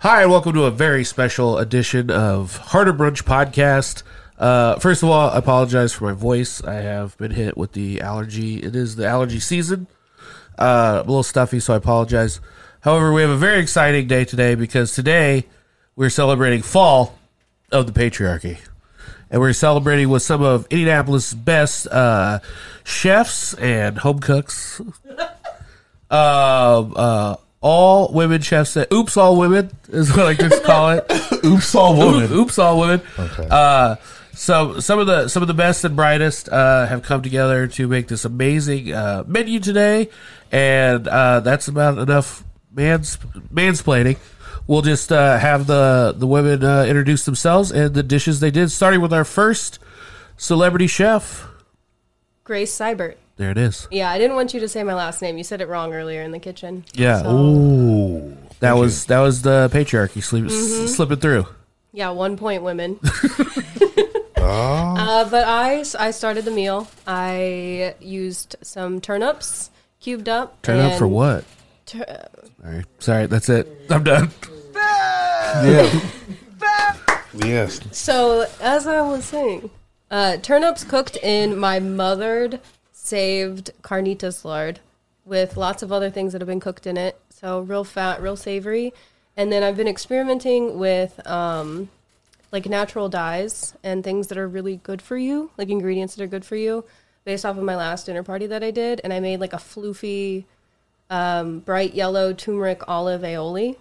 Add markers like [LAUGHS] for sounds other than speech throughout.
Hi, and welcome to a very special edition of Harder Brunch Podcast. Uh, first of all, I apologize for my voice. I have been hit with the allergy. It is the allergy season. Uh, I'm a little stuffy, so I apologize. However, we have a very exciting day today because today we're celebrating fall of the patriarchy. And we're celebrating with some of Indianapolis' best uh, chefs and home cooks. [LAUGHS] Uh, uh, all women chefs. Oops, all women is what I like to call it. [LAUGHS] Oops, all women. Oops, all women. Uh, so some of the some of the best and brightest uh, have come together to make this amazing uh, menu today, and uh, that's about enough mans mansplaining. We'll just uh, have the the women uh, introduce themselves and the dishes they did, starting with our first celebrity chef. Grace Seibert. There it is. Yeah, I didn't want you to say my last name. You said it wrong earlier in the kitchen. Yeah, So, Ooh. that was that was the patriarchy sleep, s- slipping through. yeah, one point women. [LAUGHS] uh, but I, I started the meal. I used some turnips cubed up. Turn up for what? tur- Sorry, sorry, that's it. I'm done. Yeah. [LAUGHS] yes. So, as I was saying, uh, turnips cooked in my mothered, saved carnitas lard with lots of other things that have been cooked in it. So, real fat, real savory. And then I've been experimenting with um, like natural dyes and things that are really good for you, like ingredients that are good for you, based off of my last dinner party that I did. And I made like a floofy, um, bright yellow turmeric olive aioli.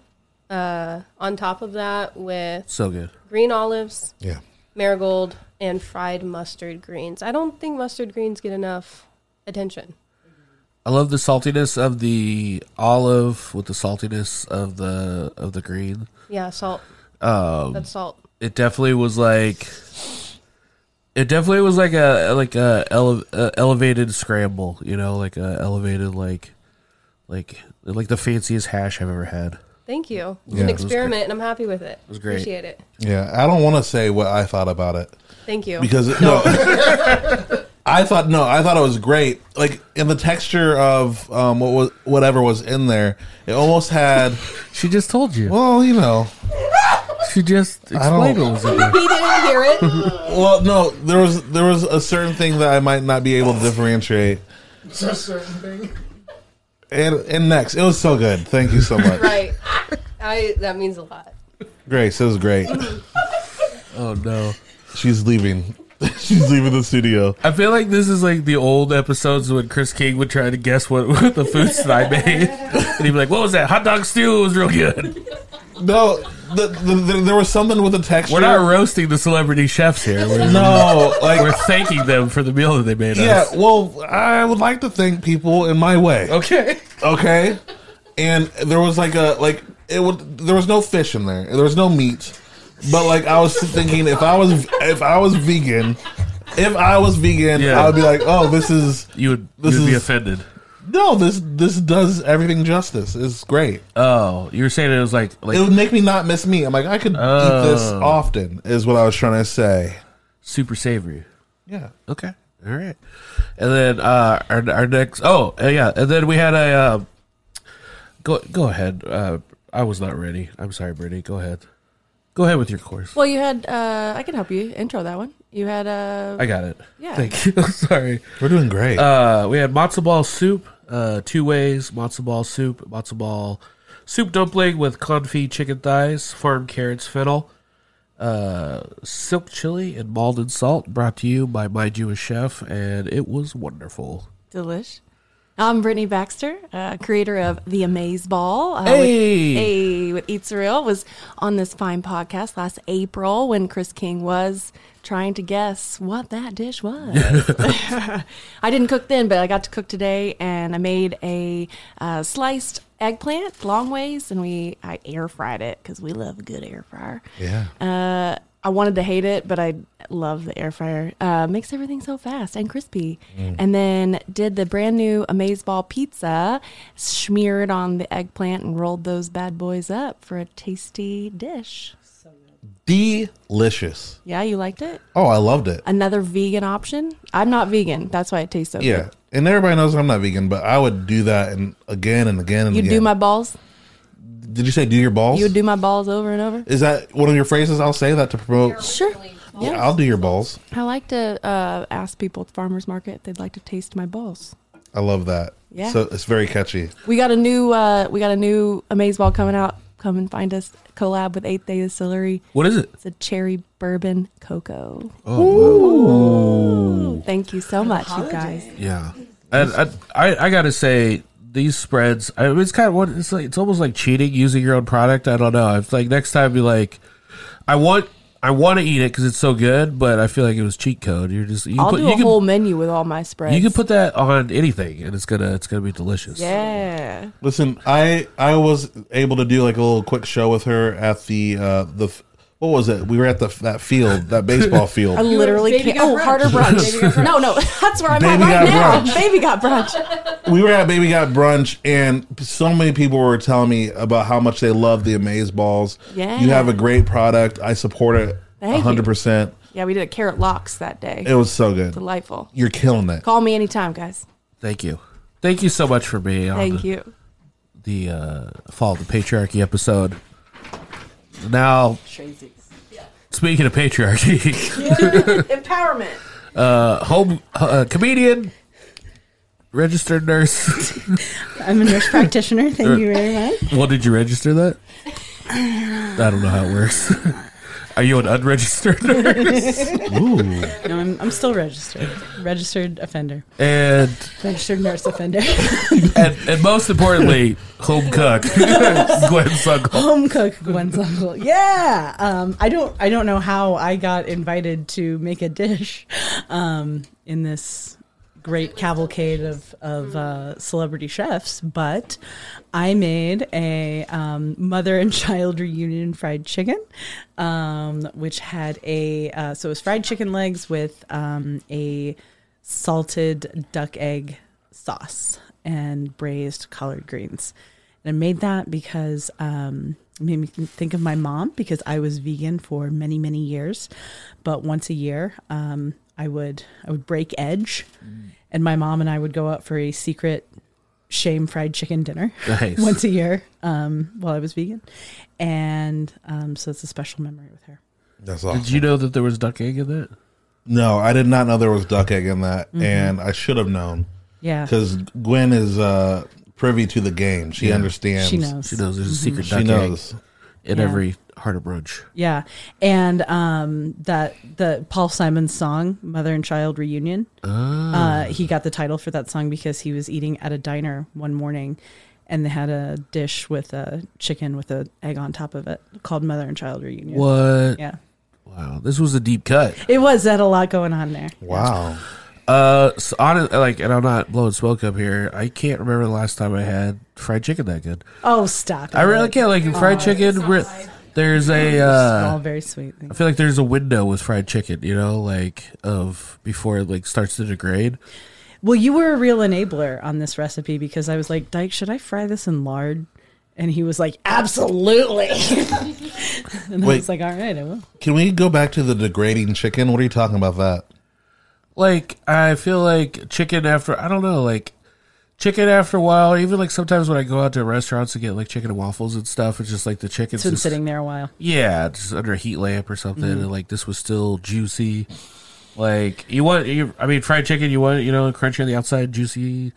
Uh, on top of that, with So good. green olives, Yeah. marigold, and fried mustard greens. I don't think mustard greens get enough attention. I love the saltiness of the olive with the saltiness of the of the green. Yeah, salt. Um, That's salt. it definitely was like it definitely was like a like a, ele- a elevated scramble, you know, like a elevated like like like the fanciest hash I've ever had. Thank you. It was Yeah, an it experiment, and I'm happy with it. It was great. Appreciate it. Yeah. I don't want to say what I thought about it Thank you. because it, no. [LAUGHS] [LAUGHS] I thought no, I thought it was great. Like in the texture of um, what was whatever was in there, it almost had. [LAUGHS] She just told you. Well, you know, She just don't- explained what was in there. [LAUGHS] he didn't hear it. [LAUGHS] well, no, there was there was a certain thing that I might not be able to differentiate. Just certain thing. And and next, it was so good. Thank you so much, right. I. That means a lot. Grace. It was great. Oh no. She's leaving. [LAUGHS] She's leaving the studio. I feel like this is like the old episodes when Chris King would try to guess what, [LAUGHS] what the foods that I made. And he'd be like, What was that? Hot dog stew It was real good. No, the, the, the, there was something with the texture. We're not roasting the celebrity chefs here. We're, no, like we're thanking them for the meal that they made yeah. us. Well, I would like to thank people in my way. Okay. Okay, and there was like a like it would there was no fish in there. There was no meat, but like I was thinking if I was if I was vegan. If I was vegan, Yeah. I would be like, "Oh, this is You would This you'd be is- offended. no, this this does everything justice. It's great. Oh, you were saying it was like like It would make me not miss meat. I'm like, I could eat this Oh. often. Is what I was trying to say. super savory. Yeah. Okay. All right. And then uh our our next oh uh, yeah, and then we had a uh, go go ahead. Uh I was not ready. I'm sorry, Brittany. Go ahead. Go ahead with your course. Well, you had. Uh, I can help you intro that one. You had. Uh, I got it. Yeah. Thank you. [LAUGHS] sorry. We're doing great. Uh, we had matzo ball soup, uh, two ways matzo ball soup, matzo ball soup dumpling with confit chicken thighs, farm carrots, fennel, uh, silk chili, and Maldon salt. Brought to you by my Jewish chef, and it was wonderful. Delish. I'm Brittany Baxter, uh, creator of The Amaze Ball. Uh, Hey! With, hey, with Eat Surreal. Was on this fine podcast last April when Chris King was trying to guess what that dish was. [LAUGHS] [LAUGHS] I didn't cook then, but I got to cook today, and I made a uh, sliced eggplant long ways, and we I air fried it because we love a good air fryer. yeah. I wanted to hate it, but I love the air fryer. Uh, makes everything so fast and crispy. And then did the brand new Amaze Ball pizza, smeared on the eggplant, and rolled those bad boys up for a tasty dish. Delicious. Yeah, you liked it? Oh, I loved it. Another vegan option? I'm not vegan. That's why it tastes so good. Yeah. And everybody knows I'm not vegan, but I would do that and again and again and. You again. do my balls? Did you say do your balls? You would do my balls over and over. Is that one of your phrases? I'll say that to promote. Sure. Yeah, I'll do your balls. I like to uh, ask people at the farmers market if they'd like to taste my balls. I love that. Yeah. So it's very catchy. We got a new uh, we got a new amaze ball coming out. Come and find us. Collab with Eighth Day Distillery. What is it? It's a cherry bourbon cocoa. Oh, Thank you so much, you guys. yeah. And I, I, I gotta say, these spreads. I mean, it's kind of what it's like. It's almost like cheating using your own product. I don't know. It's like next time, be like, I want, I want to eat it because it's so good, but I feel like it was cheat code. You're just you I'll put, do you a can, whole menu with all my spreads. you can put that on anything, and it's gonna, it's gonna be delicious. yeah. Listen, I I was able to do like a little quick show with her at the uh the what was it? We were at the that field, that baseball [LAUGHS] field. I literally Baby can't. got Oh, brunch. harder brunch. no, no, [LAUGHS] that's where I'm Baby at right got now. brunch. Baby got brunch. [LAUGHS] we were at Baby Got Brunch, and so many people were telling me about how much they love the Amaze Balls. Yeah. you have a great product. I support it hundred percent. Yeah, we did a carrot lox that day. It was so good. Delightful. You're killing it. Call me anytime, guys. Thank you, thank you so much for being on Thank the, you. the uh, Fall of the Patriarchy episode. Now, speaking of patriarchy, [LAUGHS] Empowerment. uh, home uh, comedian, registered nurse. I'm a nurse practitioner. Thank you very much. well, did you register that? I don't know how it works. Are you an unregistered [LAUGHS] nurse? Ooh, No, I'm, I'm still registered. Registered offender. and, Registered nurse offender. [LAUGHS] and and most importantly, home cook, [LAUGHS] Gwen Suckle. Home cook Gwen's uncle. Yeah. Um, I don't I don't know how I got invited to make a dish um, in this great cavalcade of, of uh, celebrity chefs, but I made a um, mother and child reunion fried chicken, um, which had a uh, so it was fried chicken legs with um, a salted duck egg sauce and braised collard greens. And I made that because um, it made me think of my mom because I was vegan for many many years, but once a year um, I would I would break edge, and my mom and I would go out for a secret shame fried chicken dinner Nice. [LAUGHS] once a year um, while I was vegan, and um, so it's a special memory with her. that's awesome. Did you know that there was duck egg in that? No, I did not know there was duck egg in that, Mm-hmm. and I should have known Yeah, because Gwen is uh privy to the game. She Yeah. understands. she knows. She knows there's a secret She duck knows. egg in Yeah. every heart of brunch. Yeah, and um, that the Paul Simon song "Mother and Child Reunion." Uh, he got the title for that song because he was eating at a diner one morning, and they had a dish with a chicken with an egg on top of it called "Mother and Child Reunion." What? Yeah, Wow, this was a deep cut. it was. Had a lot going on there. Wow. Uh, so on like, and I'm not blowing smoke up here. I can't remember the last time I had fried chicken that good. Oh, stop! I really it. can't like fried chicken. re- There's a. Uh, very sweet. I feel like there's a window with fried chicken. You know, like of before it like starts to degrade. Well, you were a real enabler on this recipe because I was like, Dyke, should I fry this in lard? And he was like, absolutely. [LAUGHS] and I Wait. was like, all right, I will. Can we go back to the degrading chicken? What are you talking about that? Like I feel like chicken after I don't know like chicken after a while. Even like sometimes when I go out to restaurants and get like chicken and waffles and stuff, it's just like the chicken's It's been just, sitting there a while. Yeah, just under a heat lamp or something, Mm-hmm. and like this was still juicy. Like you want, you, I mean, fried chicken. You want, you know, crunchy on the outside, juicy,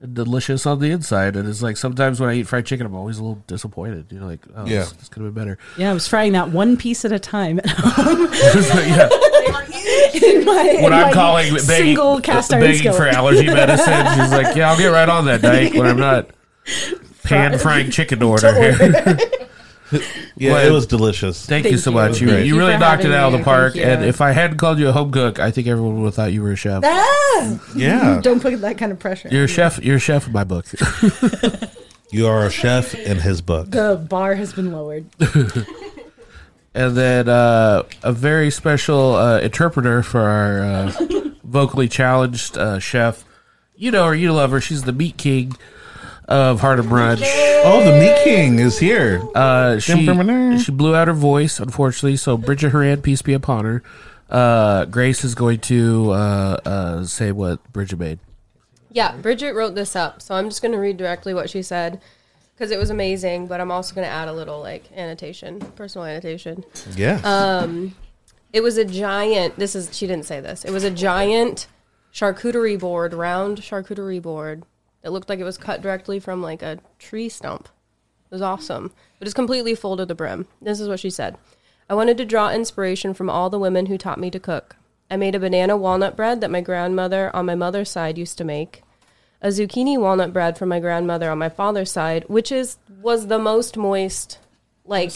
and delicious on the inside. And it's like sometimes when I eat fried chicken, I'm always a little disappointed. You know, like oh, Yeah. this, this could have been better. Yeah, I was frying that one piece at a time [LAUGHS] [LAUGHS] yeah. [LAUGHS] in my, When in I'm my calling begging, single cast iron begging skillet. for allergy [LAUGHS] medicine, she's like, "Yeah, I'll get right on that, Dyke." When I'm not [LAUGHS] pan frying chicken to order. Here. yeah, Well, it was delicious. Thank, you Thank so you. much. You, Thank you you really for knocked it having out of me. the park. Thank And you. if I hadn't called you a home cook, I think everyone would have thought you were a chef. Ah! yeah, Don't put that kind of pressure. You're a chef. You're a chef in my book. you are a chef in his book. the bar has been lowered. And then uh, a very special uh, interpreter for our uh, [LAUGHS] vocally challenged uh, chef. You know her, you love her. She's the meat king of Heart of Brunch. Oh, the Meat King is here. Uh, she she blew out her voice, unfortunately. So Bridget Horan, peace be upon her. Uh, Grace is going to uh, uh, say what Bridget made. Yeah, Bridget wrote this up, so I'm just going to read directly what she said. Because it was amazing. But I'm also going to add a little like annotation, personal annotation. Yeah. Um, It was a giant. This is she didn't say this. It was a giant charcuterie board, round charcuterie board. It looked like it was cut directly from like a tree stump. It was awesome. But it's completely full to the brim. This is what she said. I wanted to draw inspiration from all the women who taught me to cook. I made a banana walnut bread that my grandmother on my mother's side used to make. A zucchini walnut bread from my grandmother on my father's side, which is was the most moist like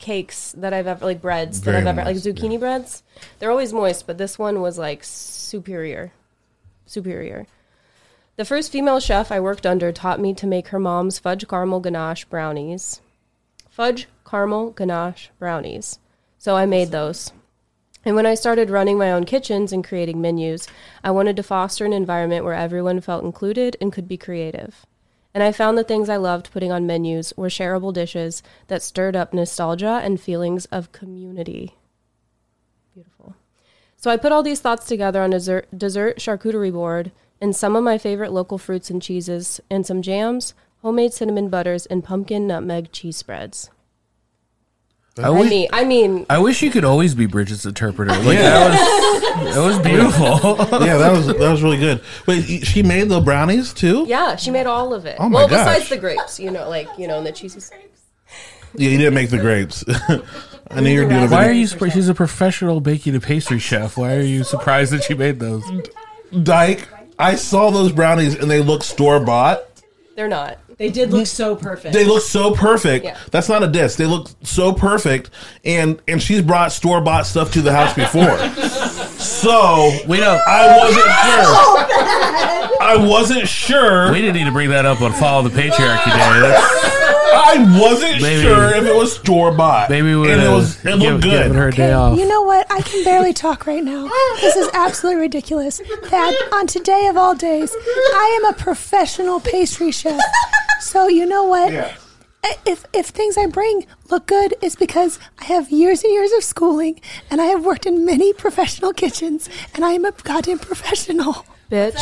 cakes that I've ever like breads that I've ever moist, like zucchini breads. They're always moist, but this one was like superior. Superior. The first female chef I worked under taught me to make her mom's fudge caramel ganache brownies. Fudge caramel ganache brownies. So I made those. And when I started running my own kitchens and creating menus, I wanted to foster an environment where everyone felt included and could be creative. And I found the things I loved putting on menus were shareable dishes that stirred up nostalgia and feelings of community. Beautiful. So I put all these thoughts together on a dessert, dessert charcuterie board and some of my favorite local fruits and cheeses and some jams, homemade cinnamon butters, and pumpkin nutmeg cheese spreads. I I wish, mean, I mean, I wish you could always be Bridget's interpreter. Like that was that was beautiful. [LAUGHS] yeah, that was that was really good. Wait, she made the brownies too? yeah, she made all of it. Oh my well, gosh. besides the grapes, you know, like you know, and the cheesy. Yeah, you didn't make the grapes. [LAUGHS] I knew you were doing a Why are you? surprised? She's a professional baking and pastry chef. Why are you surprised that she made those? Dyke, I saw those brownies and they look store bought. They're not. They did look so perfect. They look so perfect. Yeah. That's not a diss. They look so perfect, and and she's brought store bought stuff to the house before. [LAUGHS] so We don't. I wasn't sure. I wasn't sure. We didn't need to bring that up on Follow the Patriarchy Day. That's, [LAUGHS] I wasn't Maybe- sure if it was store bought. maybe we and it was it have looked good. given her a day off. you know what? I can barely talk right now. This is absolutely ridiculous. That on today of all days, I am a professional pastry chef. So you know what? Yeah. If if things I bring look good, it's because I have years and years of schooling, and I have worked in many professional kitchens, and I am a goddamn professional. Bitch.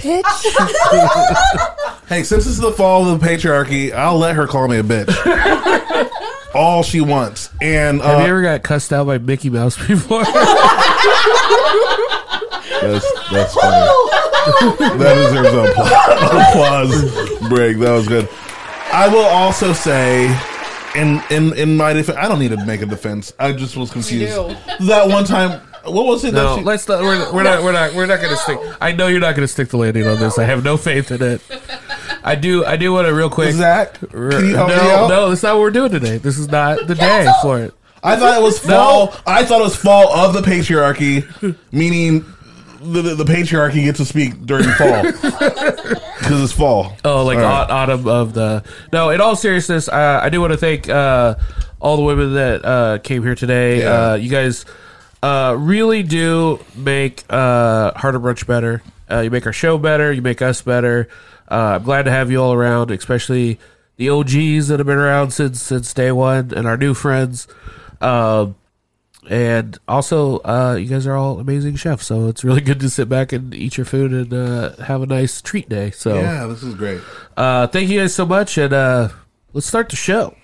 Bitch. [LAUGHS] Hey, since it's the fall of the patriarchy, I'll let her call me a bitch. [LAUGHS] All she wants. And Have uh, you ever got cussed out by Mickey Mouse before? [LAUGHS] That's that's funny. that deserves an applause, applause break. That was good. I will also say, in in in my defense, I don't need to make a defense. I just was confused. That one time, what was it? No, that she, let's not. We're, we're not. We're not. We're not going to stick. I know you're not going to stick the landing on this. I have no faith in it. I do. I do want to real quick. Zach, can you help no, me out? no, that's not what we're doing today. This is not the day for it. I thought it was fall. I thought it was fall of the patriarchy, meaning the, the, the patriarchy gets to speak during fall [LAUGHS] because it's fall. Oh, like All right. au- autumn of the. No, in all seriousness, uh, I do want to thank uh, all the women that uh, came here today. Yeah. Uh, you guys uh, really do make uh, Harder Brunch better. Uh, you make our show better. You make us better. Uh, I'm glad to have you all around, especially the OGs that have been around since since day one, and our new friends. Um, and also, uh, you guys are all amazing chefs, so it's really good to sit back and eat your food and uh, have a nice treat day. So, Yeah, this is great. uh, thank you guys so much, and uh, let's start the show.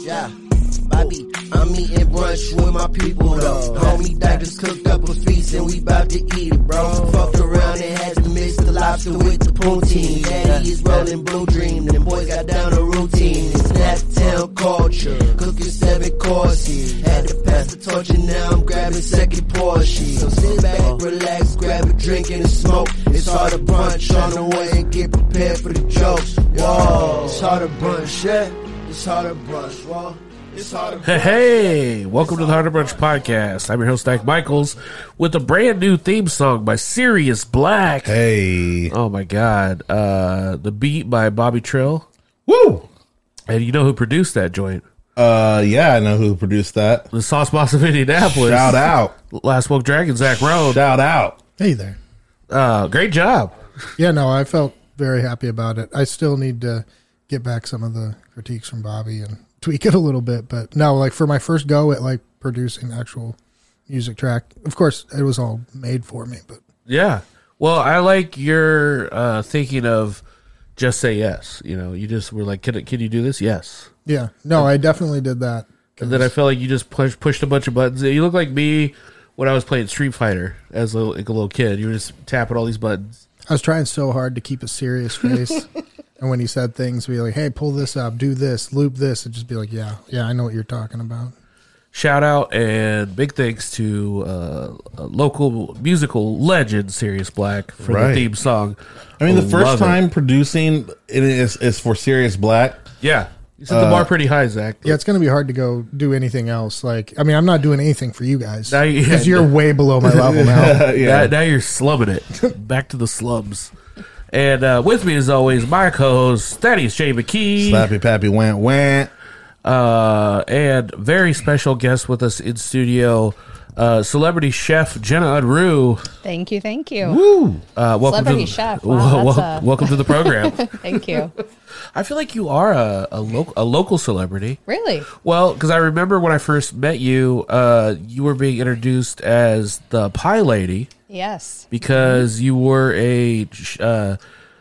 Yeah. Bobby, I'm eating brunch with my people though. Homie just cooked up a feast and we bout to eat it, bro. Fucked around and had to mix the lobster with the poutine. Daddy is rolling blue dream, them boys got down a routine. It's that town culture, cooking seven courses. Had to pass the torch and now I'm grabbing second portion. So sit back, relax, grab a drink and a smoke. It's hard to brunch on the way and get prepared for the jokes. Whoa, it's hard to brunch, yeah. It's hard to brunch, whoa. It's hard to Hey, hey, welcome to the Harder Brunch Podcast. I'm your host, Dak Michaels, with a brand new theme song by Sirius Black. Hey, Oh my God. Uh, the beat by Bobby Trill. woo! And you know who produced that joint? Uh, yeah, I know who produced that. The Sauce Boss of Indianapolis. Shout out, Last Woke Dragon, Zach Road. shout out. Hey there. Uh, great job. Yeah, no, I felt very happy about it. I still need to get back some of the critiques from Bobby and tweak it a little bit, but no, like for my first go at like producing actual music track, of course it was all made for me, but Yeah. Well, I like your uh, thinking of just say yes. You know, you just were like, can, can you do this? Yes. yeah, no, I definitely did that. And then I felt like you just push, pushed a bunch of buttons. You look like me when I was playing Street Fighter as a little, like a little kid. You were just tapping all these buttons. I was trying so hard to keep a serious face. [LAUGHS] and when he said things, be like, "Hey, pull this up, do this, loop this," and just be like, "Yeah, yeah, I know what you're talking about." Shout out and big thanks to uh, a local musical legend, Sirius Black, for Right. the theme song. I mean, the Love first it. time producing it is is for Sirius Black. Yeah. You set the Uh, bar pretty high, Zach. Yeah, it's going to be hard to go do anything else. Like, I mean, I'm not doing anything for you guys Now you- [LAUGHS] because you're way below my level now. [LAUGHS] Now, now you're slumming it. Back to the slums. And uh, with me, as always, my co-host, Thaddeus J. McKee. Slappy Pappy went went. uh, and very special guest with us in studio, uh, celebrity chef Jenna Unruh. Thank you, thank you. Woo! Uh, welcome Celebrity to the, chef. Wow, Wel- a- welcome to the program. [LAUGHS] Thank you. I feel like you are a a, lo- a local celebrity. Really? Well, because I remember when I first met you, uh, you were being introduced as the pie lady Yes. because you were a uh,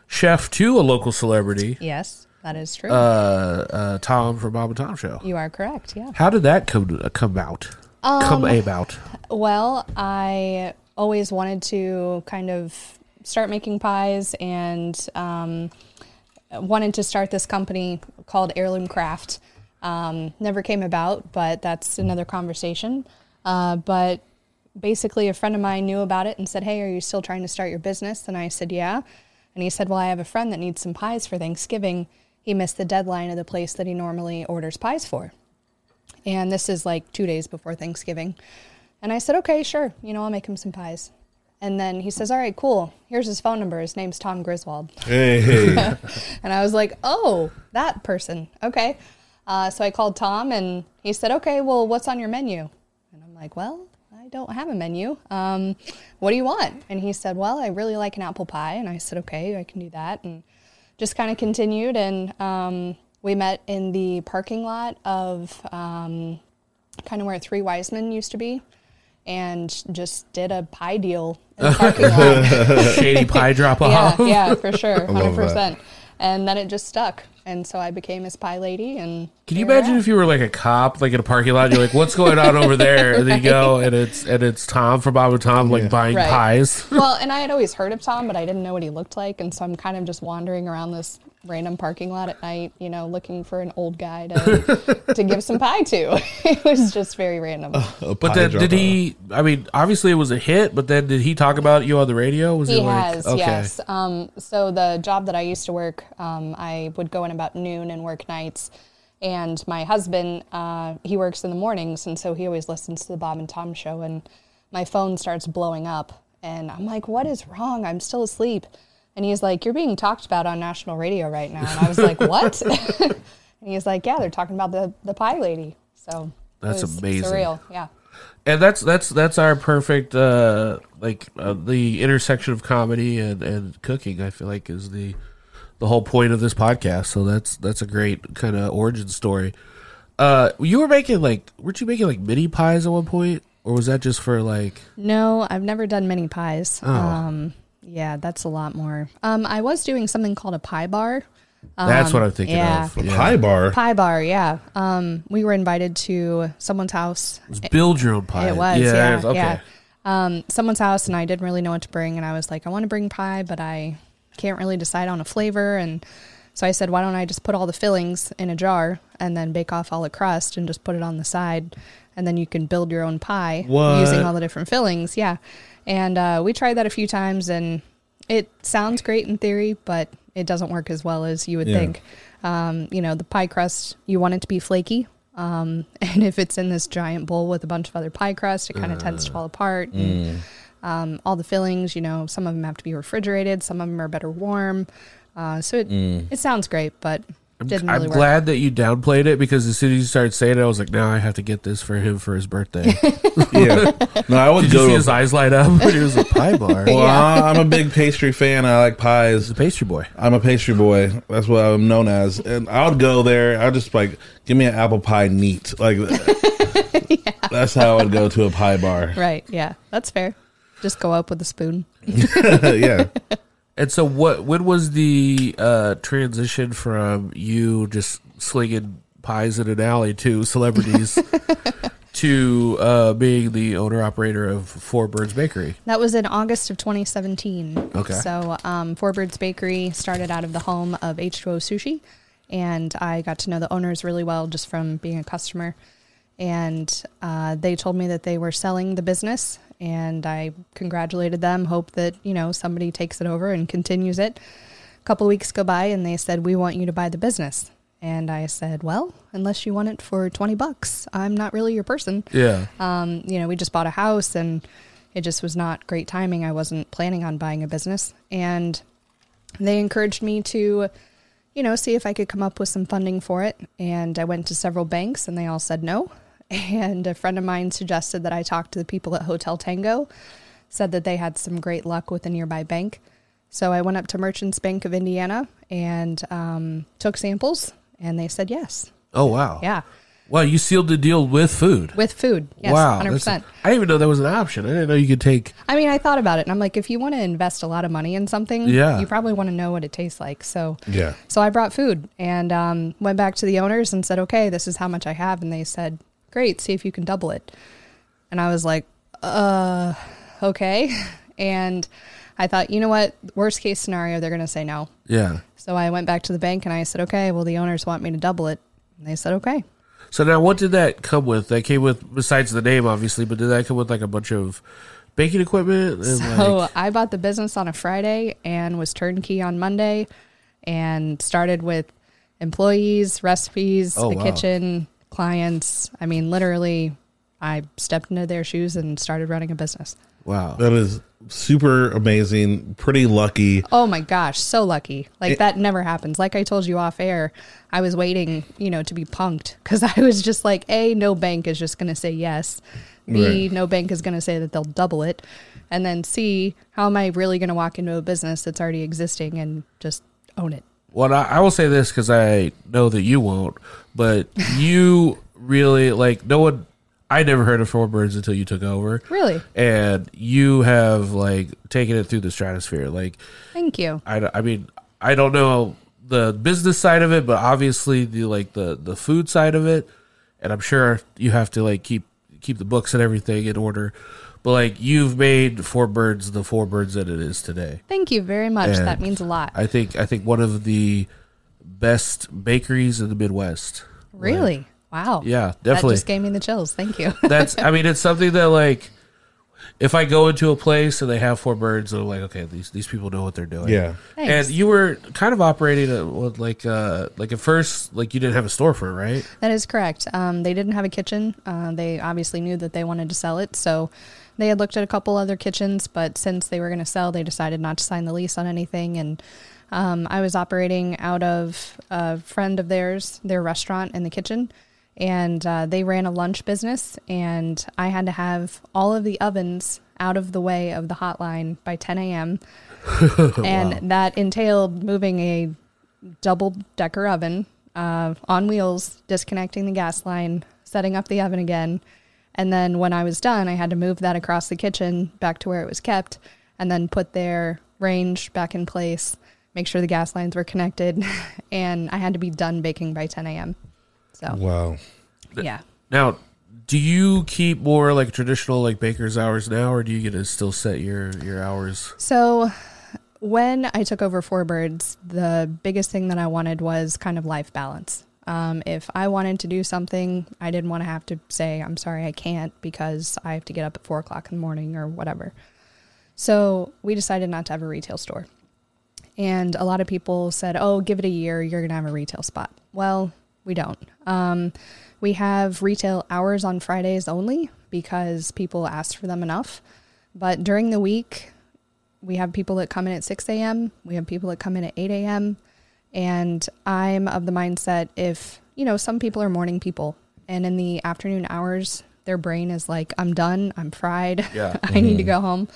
chef to a local celebrity, Yes, that is true. uh, uh, Tom from Bob and Tom Show. you are correct. Yeah. How did that come uh, come out? come Um, about? Well, I always wanted to kind of start making pies and um, wanted to start this company called Heirloom Craft. Um, never came about, but that's another conversation. Uh, but basically, a friend of mine knew about it and said, Hey, are you still trying to start your business? And I said, Yeah. And he said, Well, I have a friend that needs some pies for Thanksgiving. He missed the deadline of the place that he normally orders pies for. And this is like two days before Thanksgiving. And I said, okay, sure. You know, I'll make him some pies. And then he says, all right, cool. Here's his phone number. His name's Tom Griswold. Hey. [LAUGHS] And I was like, oh, that person. Okay. Uh, so I called Tom and he said, okay, well, what's on your menu? And I'm like, well, don't have a menu. Um, what do you want? And he said, well, I really like an apple pie. And I said, okay, I can do that. And just kind of continued. And um, we met in the parking lot of um, kind of where Three Wise Men used to be. And just did a pie deal in the [LAUGHS] parking lot. Shady pie drop Yeah, off. yeah, for sure, hundred percent. And then it just stuck, and so I became his pie lady. And Can you imagine if you were like a cop, like in a parking lot? You're like, "What's going on over there?" And then you go, and it's and it's Tom from Bob and Tom, like buying Right. pies. well, [LAUGHS] and I had always heard of Tom, but I didn't know what he looked like, and so I'm kind of just wandering around this random parking lot at night, you know, looking for an old guy to [LAUGHS] to give some pie to. [LAUGHS] it was just very random. A But then, did he? I mean, obviously it was a hit. But then, did he talk about you on the radio? Was He it like has, okay? yes. Um, so the job that I used to work, um, I would go in about noon and work nights. And my husband, uh, he works in the mornings, and so he always listens to the Bob and Tom show. And my phone starts blowing up, and I'm like, "What is wrong? I'm still asleep." And he's like, "You're being talked about on national radio right now." And I was like, "What?" [LAUGHS] [LAUGHS] and he's like, "Yeah, they're talking about the the pie lady." So That's amazing. Surreal, yeah. and that's that's that's our perfect uh like uh, the intersection of comedy and and cooking i feel like is the the whole point of this podcast so that's that's a great kind of origin story uh you were making like weren't you making like mini pies at one point or was that just for like No, I've never done mini pies. Oh. Um, yeah, that's a lot more. Um, I was doing something called a pie bar. that's what i'm thinking yeah. of A yeah. pie bar. Pie bar, yeah. Um, we were invited to someone's house. It was build your own pie It was, yeah, it was- okay yeah. Um, someone's house, and I didn't really know what to bring, and I was like, I want to bring pie, but I can't really decide on a flavor, and so I said, why don't I just put all the fillings in a jar and then bake off all the crust and just put it on the side, and then you can build your own pie What? using all the different fillings, yeah. And uh, we tried that a few times, and it sounds great in theory, but it doesn't work as well as you would Yeah. think. Um, you know, the pie crust, you want it to be flaky. Um, [LAUGHS] and if it's in this giant bowl with a bunch of other pie crust, it kind of tends to fall apart. And, um, all the fillings, you know, some of them have to be refrigerated, some of them are better warm. Uh, so it, it sounds great, but didn't I'm really work. glad that you downplayed it because as soon as you started saying it, I was like, now I have to get this for him for his birthday. [LAUGHS] Yeah. No, I would Did you go see to his a, eyes light up when he was a pie bar? [LAUGHS] well, I'm a big pastry fan. I like pies. He's a pastry boy. I'm a pastry boy. That's what I'm known as. And I would go there. I'd just like give me an apple pie neat. Like [LAUGHS] that's how I would go to a pie bar. Right. Yeah. That's fair. Just go up with a spoon. yeah. And so, what? When was the uh, transition from you just slinging pies in an alley to celebrities [LAUGHS] to uh, being the owner operator of Four Birds Bakery? That was in August of 2017. Okay. So, um, Four Birds Bakery started out of the home of H2O Sushi, and I got to know the owners really well just from being a customer. And uh, they told me that they were selling the business, and I congratulated them. Hope that you know somebody takes it over and continues it. A couple weeks go by, and they said, "We want you to buy the business." And I said, "Well, unless you want it for 20 bucks, I'm not really your person." Yeah. um, you know, we just bought a house and it just was not great timing. I wasn't planning on buying a business. And they encouraged me to, you know, see if I could come up with some funding for it. And I went to several banks and they all said no. And a friend of mine suggested that I talk to the people at Hotel Tango, said that they had some great luck with a nearby bank. So I went up to Merchants Bank of Indiana and um, took samples and they said yes. Oh wow. Yeah. Wow, you sealed the deal with food. With food. Yes, wow. 100%. I didn't even know that was an option. I didn't know you could take. I mean, I thought about it, and I'm like, if you want to invest a lot of money in something, Yeah. you probably want to know what it tastes like. So, Yeah. so I brought food and um, went back to the owners and said, okay, this is how much I have, and they said, great, see if you can double it. And I was like, uh, okay. [LAUGHS] And I thought, you know what? Worst case scenario, they're going to say no. Yeah. So I went back to the bank and I said, okay, well, the owners want me to double it. And they said, okay. So now, what did that come with? That came with besides the name, obviously, but did that come with like a bunch of baking equipment? And So like, [LAUGHS] I bought the business on a Friday and was turnkey on Monday and started with employees, recipes, Oh, the wow. kitchen, clients. I mean, literally, I stepped into their shoes and started running a business. wow. That is super amazing. Pretty lucky. Oh my gosh, so lucky. Like It- that never happens. Like I told you off air, I was waiting, you know, to be punked because [LAUGHS] I was just like, A, no bank is just going to say yes. B, Right. no bank is going to say that they'll double it. And then C, how am I really going to walk into a business that's already existing and just own it? Well, I, I will say this because I know that you won't, but you really like no one. I never heard of Four Birds until you took over. Really? and you have like taken it through the stratosphere. Like, Thank you. I, I mean, I don't know the business side of it, but obviously the like the the food side of it, and I'm sure you have to like keep keep the books and everything in order. But like you've made Four Birds the Four Birds that it is today. Thank you very much. And that means a lot. I think I think one of the best bakeries in the Midwest. Really? wow. Yeah, That definitely. just gave me the chills. Thank you. [LAUGHS] That's I mean it's something that like if I go into a place and they have four birds, I'm like, okay, these these people know what they're doing. Yeah. Thanks. And you were kind of operating a, with like uh like at first like you didn't have a storefront, right? That is correct. Um, they didn't have a kitchen. Uh, they obviously knew that they wanted to sell it, so they had looked at a couple other kitchens. But since they were going to sell, they decided not to sign the lease on anything. And um, I was operating out of a friend of theirs, their restaurant in the kitchen, and uh, they ran a lunch business. And I had to have all of the ovens out of the way of the hotline by 10 a.m. [LAUGHS] and that entailed moving a double decker oven uh, on wheels, disconnecting the gas line, setting up the oven again. And then when I was done, I had to move that across the kitchen back to where it was kept and then put their range back in place, make sure the gas lines were connected. [LAUGHS] and I had to be done baking by 10 a.m. So, Wow. yeah. Now, do you keep more like traditional like baker's hours now, or do you get to still set your your hours? So when I took over Four Birds, the biggest thing that I wanted was kind of life balance. Um, if I wanted to do something, I didn't want to have to say, I'm sorry, I can't because I have to get up at four o'clock in the morning or whatever. So we decided not to have a retail store. And a lot of people said, oh, give it a year, you're going to have a retail spot. Well, we don't. Um, we have retail hours on Fridays only because people asked for them enough. But during the week, we have people that come in at 6 a.m., we have people that come in at 8 a.m. And I'm of the mindset if, you know, some people are morning people and in the afternoon hours, their brain is like, I'm done, I'm fried, [LAUGHS] Yeah. I need to go home.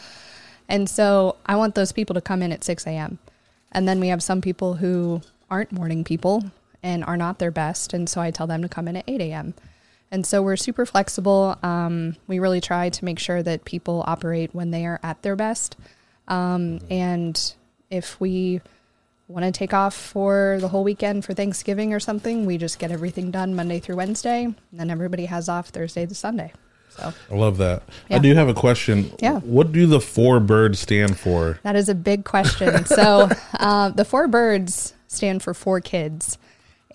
And so I want those people to come in at 6 a.m. And then we have some people who aren't morning people and are not their best. And so I tell them to come in at 8 a.m. And so we're super flexible. Um, we really try to make sure that people operate when they are at their best. Um, and if we want to take off for the whole weekend for Thanksgiving or something, we just get everything done Monday through Wednesday. And then everybody has off Thursday to Sunday. So I love that. I do have a question. Yeah. What do the four birds stand for? That is a big question. [LAUGHS] so, uh, the four birds stand for four kids.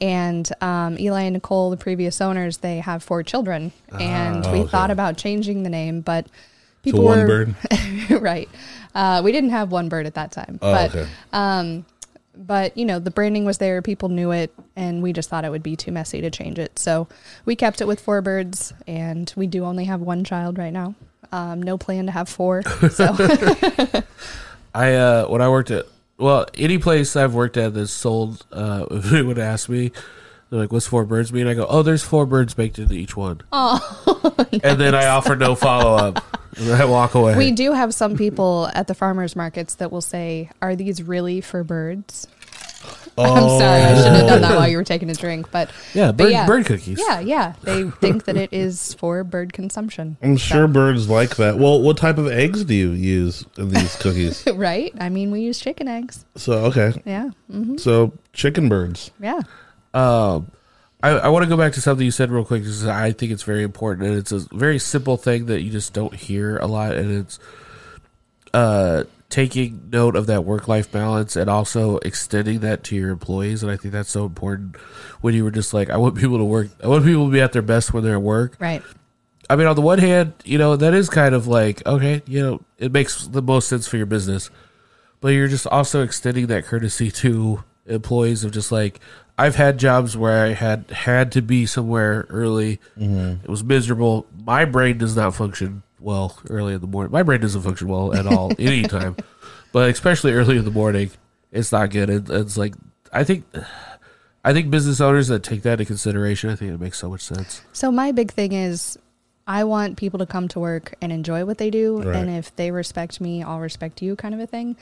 And um, Eli and Nicole, the previous owners, they have four children. And Ah, we okay. thought about changing the name, but people one were bird? [LAUGHS] right. Uh, we didn't have one bird at that time. Oh, but, okay. um, but you know, the branding was there, people knew it, and we just thought it would be too messy to change it. So we kept it with four birds, and we do only have one child right now. Um, no plan to have four. So [LAUGHS] I uh when I worked at well any place I've worked at that's sold uh [LAUGHS] if they would ask me they're like what's four birds mean I go oh there's four birds baked into each one Oh, [LAUGHS] and then I offer no follow up and I walk away we do have some people at the farmers markets that will say, "Are these really for birds?" [LAUGHS] I'm sorry, I shouldn't have done that while you were taking a drink, but [LAUGHS] Yeah, but bird- bird cookies. Yeah, yeah, they think that it is for bird consumption. I'm sure birds like that. Well, what type of eggs do you use in these cookies? right? I mean, we use chicken eggs. so okay, Yeah, hmm so chicken birds. yeah. Um, I, I want to go back to something you said real quick because I think it's very important and it's a very simple thing that you just don't hear a lot and it's uh taking note of that work life balance and also extending that to your employees and I think that's so important when you were just like I want people to work I want people to be at their best when they're at work Right. I mean, on the one hand, you know, that is kind of like, okay, you know, it makes the most sense for your business. But you're just also extending that courtesy to employees of just like, I've had jobs where I had had to be somewhere early. Mm-hmm. It was miserable. My brain does not function well early in the morning. My brain doesn't function well at all [LAUGHS] anytime, but especially early in the morning, it's not good. It, it's like I think, I think business owners that take that into consideration, I think it makes so much sense. So my big thing is I want people to come to work and enjoy what they do Right. and if they respect me, I'll respect you kind of a thing.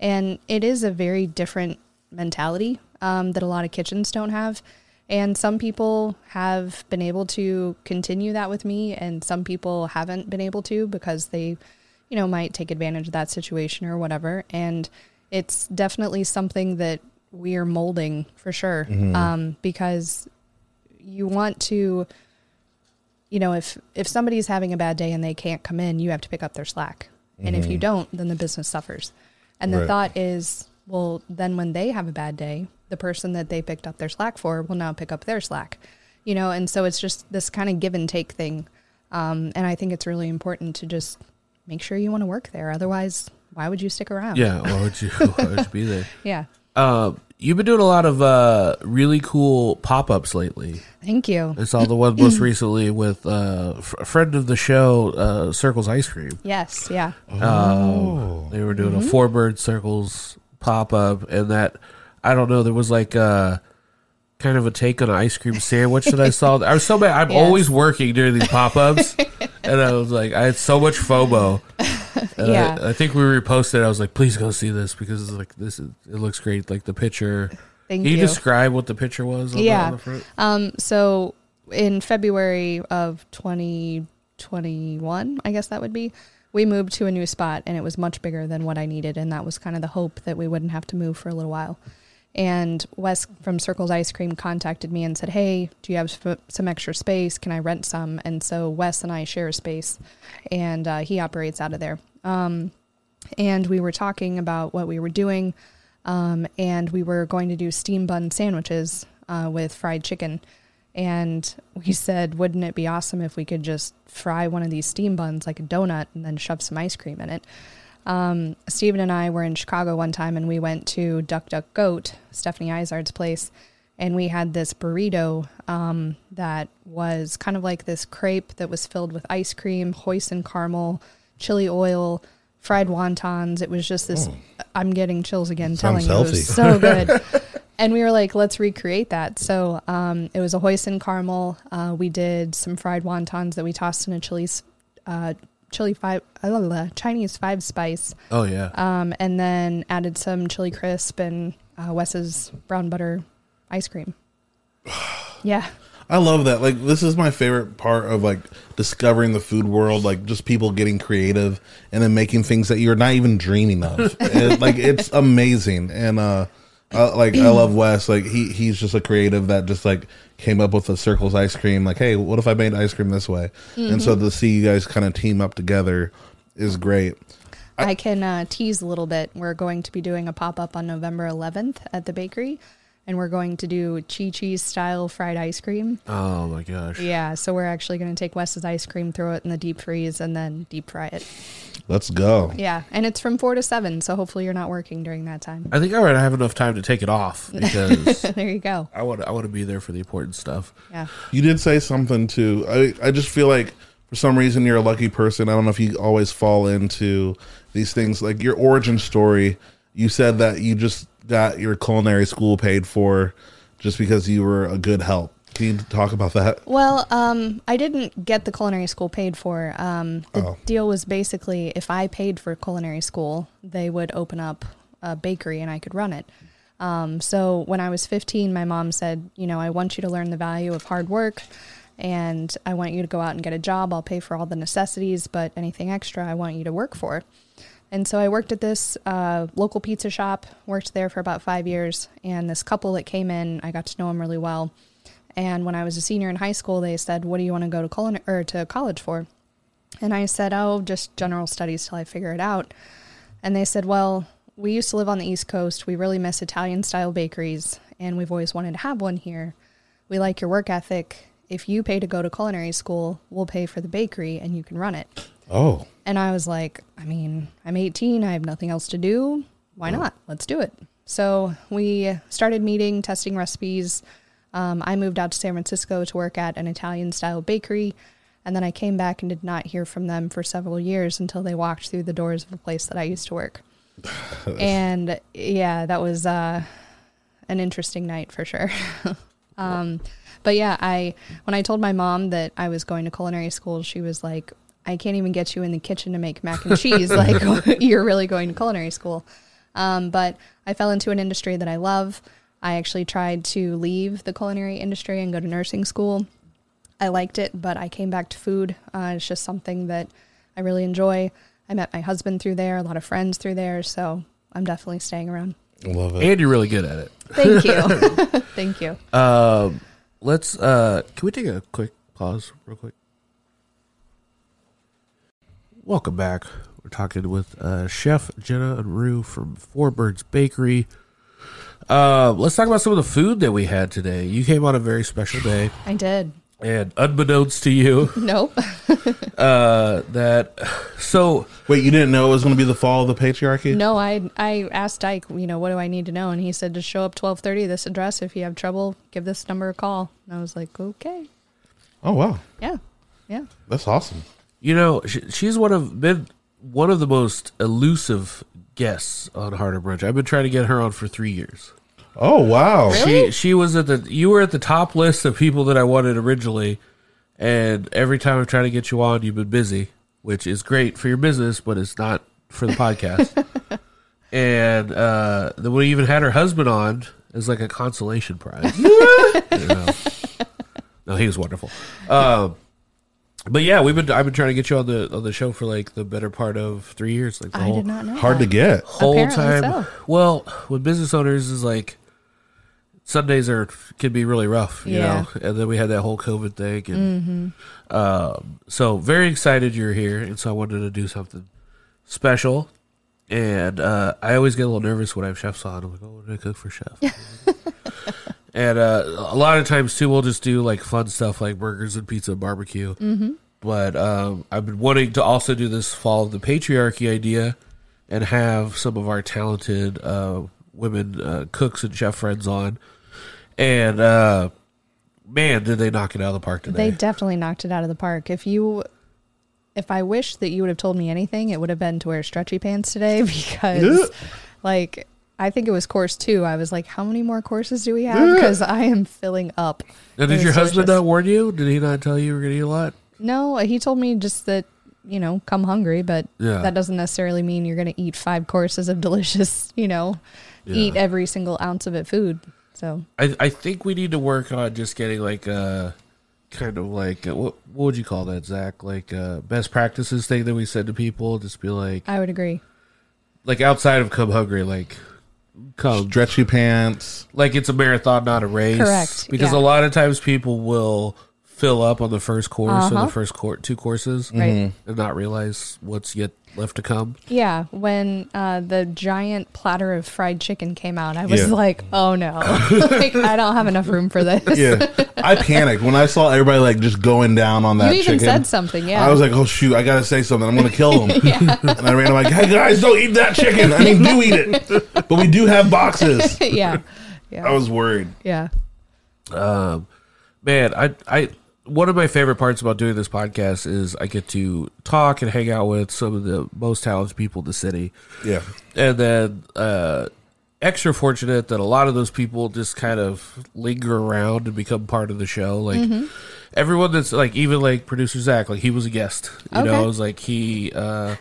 And it is a very different mentality um, that a lot of kitchens don't have. And some people have been able to continue that with me and some people haven't been able to because they you know might take advantage of that situation or whatever and it's definitely something that we are molding for sure Mhm. um, because you want to you know if if somebody's having a bad day and they can't come in you have to pick up their slack and if you Mhm. don't then the business suffers and the Right. thought is well then when they have a bad day the person that they picked up their slack for will now pick up their slack you know and so it's just this kind of give and take thing um, and i think it's really important to just make sure you want to work there otherwise why would you stick around Yeah, why would you? [LAUGHS] Why would you be there? [LAUGHS] Yeah. Um, you've been doing a lot of uh, really cool pop ups lately. Thank you. I saw the one [LAUGHS] most recently with uh, f- a friend of the show, uh, Circles Ice Cream. yes yeah Um, they were doing a Mhm. four bird circles pop up, and that I don't know. There was like a kind of a take on an ice cream sandwich that I saw. I was so bad. I'm [LAUGHS] Yes. always working during these pop ups, [LAUGHS] and I was like, I had so much FOMO. And Yeah. I, I think we reposted. I was like, please go see this because it's like this. Is, it looks great. Like the picture. Thank Can you, you. describe what the picture was? On the, yeah the um so in february of 2021 i guess that would be we moved to a new spot and it was much bigger than what i needed and that was kind of the hope that we wouldn't have to move for a little while and wes from circles ice cream contacted me and said hey do you have sp- some extra space? Can i rent some? And so wes and i share a space and uh, he operates out of there. Um, and we were talking about what we were doing um, and we were going to do steam bun sandwiches uh, with fried chicken. And we said wouldn't it be awesome if we could just fry one of these steam buns like a donut and then shove some ice cream in it um, Steven and I were in Chicago one time and we went to Duck Duck Goat, Stephanie Izard's place, and we had this burrito um, that was kind of like this crepe that was filled with ice cream, hoisin caramel, chili oil, fried wontons. It was just this. I'm getting chills again Sounds telling you it was so [LAUGHS] good. and we were like, let's recreate that. So um, it was a hoisin caramel. Uh, we did some fried wontons that we tossed in a chili, uh, chili five, uh, Chinese five spice, Oh yeah. um, and then added some chili crisp and uh, Wes's brown butter ice cream. [SIGHS] Yeah, I love that. Like this is my favorite part of like discovering the food world. Like just people getting creative and then making things that you're not even dreaming of. [LAUGHS] And, like it's amazing. And uh, uh, like I love [CLEARS THROAT] Wes. Like he he's just a creative that just like came up with the circles ice cream. Like hey, what if I made ice cream this way? And so to see you guys kind of team up together is great. I can uh, tease a little bit. We're going to be doing a pop up on November 11th at the bakery, and we're going to do Chi Chi's style fried ice cream. oh my gosh. Yeah, so we're actually going to take Wes's ice cream, throw it in the deep freeze, and then deep fry it. Let's go. Yeah, and it's from four to seven, so hopefully you're not working during that time. I think I would have enough time to take it off [LAUGHS] because there you go. I want I want to be there for the important stuff. Yeah. You did say something too. I I just feel like for some reason you're a lucky person. I don't know if you always fall into these things like your origin story. You said that you just got your culinary school paid for just because you were a good help. Can you talk about that? Well, um, I didn't get the culinary school paid for. Um, the Oh. deal was basically if I paid for culinary school, they would open up a bakery and I could run it. Um, so when I was 15, my mom said, you know, I want you to learn the value of hard work and I want you to go out and get a job. I'll pay for all the necessities, but anything extra, I want you to work for. And so I worked at this uh, local pizza shop, worked there for about five years. And this couple that came in, I got to know them really well. And when I was a senior in high school, they said, "What do you want to go to or to college for?" And I said, "Oh, just general studies till I figure it out." And they said, "Well, we used to live on the East Coast. We really miss Italian style bakeries, and we've always wanted to have one here. We like your work ethic. If you pay to go to culinary school, we'll pay for the bakery, and you can run it." Oh, And I was like, I mean, I'm 18, I have nothing else to do. Why not? Let's do it. So we started meeting, testing recipes. Um, I moved out to San Francisco to work at an Italian style bakery. And then I came back and did not hear from them for several years until they walked through the doors of a place that I used to work. [LAUGHS] and yeah, that was uh, an interesting night for sure. [LAUGHS] um, but yeah, I when I told my mom that I was going to culinary school, she was like, "I can't even get you in the kitchen to make mac and cheese. like [LAUGHS] [LAUGHS] you're really going to culinary school." Um, but I fell into an industry that I love. I actually tried to leave the culinary industry and go to nursing school. I liked it, but I came back to food. Uh, it's just something that I really enjoy. I met my husband through there, a lot of friends through there, so I'm definitely staying around. I love it. And you're really good at it. Thank you. [LAUGHS] Thank you. Um, let's. Uh, can we take a quick pause, real quick? Welcome back. We're talking with uh, Chef Jenna and Rue from Four Birds Bakery. Uh, let's talk about some of the food that we had today. You came on a very special day, I did. and unbeknownst to you, [LAUGHS] Nope. [LAUGHS] uh, that so Wait, you didn't know it was going to be the fall of the patriarchy? no, I I asked Ike, you know, what do I need to know? And he said to show up twelve thirty this address. If you have trouble, give this number a call. And I was like, okay, Oh wow, yeah, yeah. that's awesome. You know, she, she's one of been one of the most elusive guests on Harder Brunch. I've been trying to get her on for three years. Oh wow. She she was at the you were at the top list of people that I wanted originally, and every time I try to get you on, you've been busy, which is great for your business, but it's not for the podcast. [LAUGHS] and uh, then we even had her husband on as like a consolation prize. [LAUGHS] You know. No, he was wonderful. Um, but yeah, we've been I've been trying to get you on the on the show for like the better part of three years. Like the I whole did not know. Hard to get. whole Apparently time. so. Well, with business owners is like Sundays are can be really rough, you Yeah. know. And then we had that whole COVID thing, and um, so very excited you're here, and so I wanted to do something special. And uh, I always get a little nervous when I have chefs on. I'm like, oh, what did I cook for chef? [LAUGHS] [LAUGHS] and uh, a lot of times too, we'll just do like fun stuff like burgers and pizza, and barbecue. Mm-hmm. But um, I've been wanting to also do this fall of the patriarchy idea and have some of our talented uh, women uh, cooks and chef friends on. And uh, man, did they knock it out of the park today! They definitely knocked it out of the park. If you, if I wish that you would have told me anything, it would have been to wear stretchy pants today [LAUGHS] because, like, I think it was course two. I was like, how many more courses do we have? Because I am filling up. Now, did was your husband delicious. not warn you? Did he not tell you you were going to eat a lot? No, he told me just that, you know, come hungry, but Yeah. that doesn't necessarily mean you're going to eat five courses of [LAUGHS] delicious, you know, eat every single ounce of it food. So, I, I think we need to work on just getting like a kind of like a, what what would you call that, Zach? Like a best practices thing that we said to people. Just be like, I would agree. like outside of come hungry, like come Stretchy pants. like it's a marathon, not a race. Correct, Because yeah. a lot of times people will fill up on the first course or Uh-huh. the first court two courses, Right. and not realize what's yet left to come. Yeah, when uh, the giant platter of fried chicken came out, I was Yeah. like, "Oh no, [LAUGHS] like, I don't have enough room for this." Yeah, I panicked when I saw everybody like just going down on that. you even chicken. said something, yeah. I was like, "Oh shoot, I gotta say something. I'm gonna kill him." [LAUGHS] And I ran. I'm like, "Hey guys, don't eat that chicken. I mean, do eat it, but we do have boxes." [LAUGHS] yeah, yeah, I was worried. yeah. Um, man, I I one of my favorite parts about doing this podcast is I get to talk and hang out with some of the most talented people in the city. Yeah, and then uh, extra fortunate that a lot of those people just kind of linger around and become part of the show. Like Mm-hmm. everyone that's like, even like producer Zach, like he was a guest. You know, Okay. it was like he uh,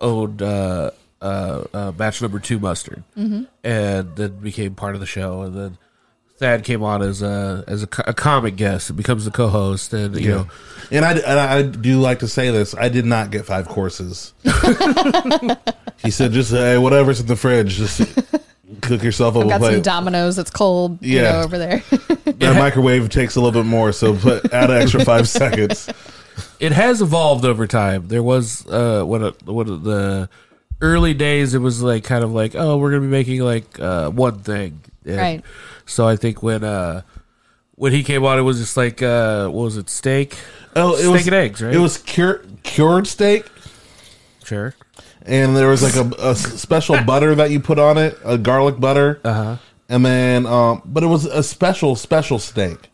owned uh, uh, uh, batch number two mustard, Mm-hmm. and then became part of the show, and then. Thad came on as a as a, a comic guest and becomes the co-host, and you know, and I, and I do like to say this: I did not get five courses. [LAUGHS] he said, "Just hey, whatever's in the fridge, just [LAUGHS] cook yourself up I've a got some. Domino's. It's cold, you Yeah. know, over there. [LAUGHS] That microwave takes a little bit more, so put add an extra five seconds. it has evolved over time. There was uh what a, what a- the early days it was like kind of like oh we're gonna be making like uh one thing And Right. So I think when uh when he came on it was just like uh what was it steak? Oh, it steak was and eggs right? It was cure, cured steak, sure. And there was like a, a special [LAUGHS] butter that you put on it, a garlic butter, uh huh and then um, but it was a special special steak.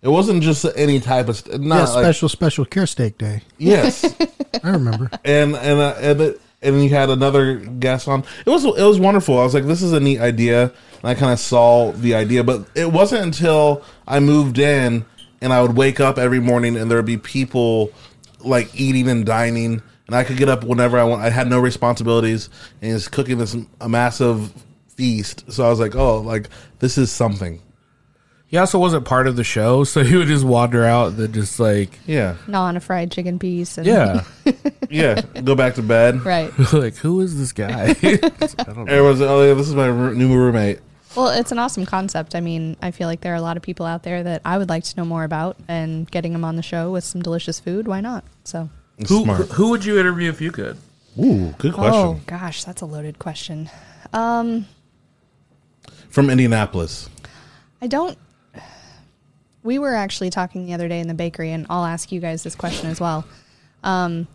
It wasn't just any type of st- not yeah, like- special special care steak day. yes, [LAUGHS] I remember. and and uh, and, it, and you had another guest on. It was it was wonderful. I was like, this is a neat idea, and I kind of saw the idea, but it wasn't until I moved in and I would wake up every morning and there would be people like eating and dining, and I could get up whenever I want. I had no responsibilities, and just cooking this a massive feast. So I was like, oh, like this is something. He also wasn't part of the show [LAUGHS] so he would just wander out and then just like Yeah, Gnaw on a fried chicken piece. And, yeah [LAUGHS] yeah. Go back to bed. Right. [LAUGHS] like who is this guy I don't know Everyone's oh yeah, this is my roo- new roommate. Well, it's an awesome concept. I mean, I feel like there are a lot of people out there that I would like to know more about, and getting them on the show with some delicious food, why not? So, who Smart. who would you interview if you could Ooh, good question. oh gosh, that's a loaded question. Um, From Indianapolis. I don't. We were actually talking the other day in the bakery, and I'll ask you guys this question as well. Um,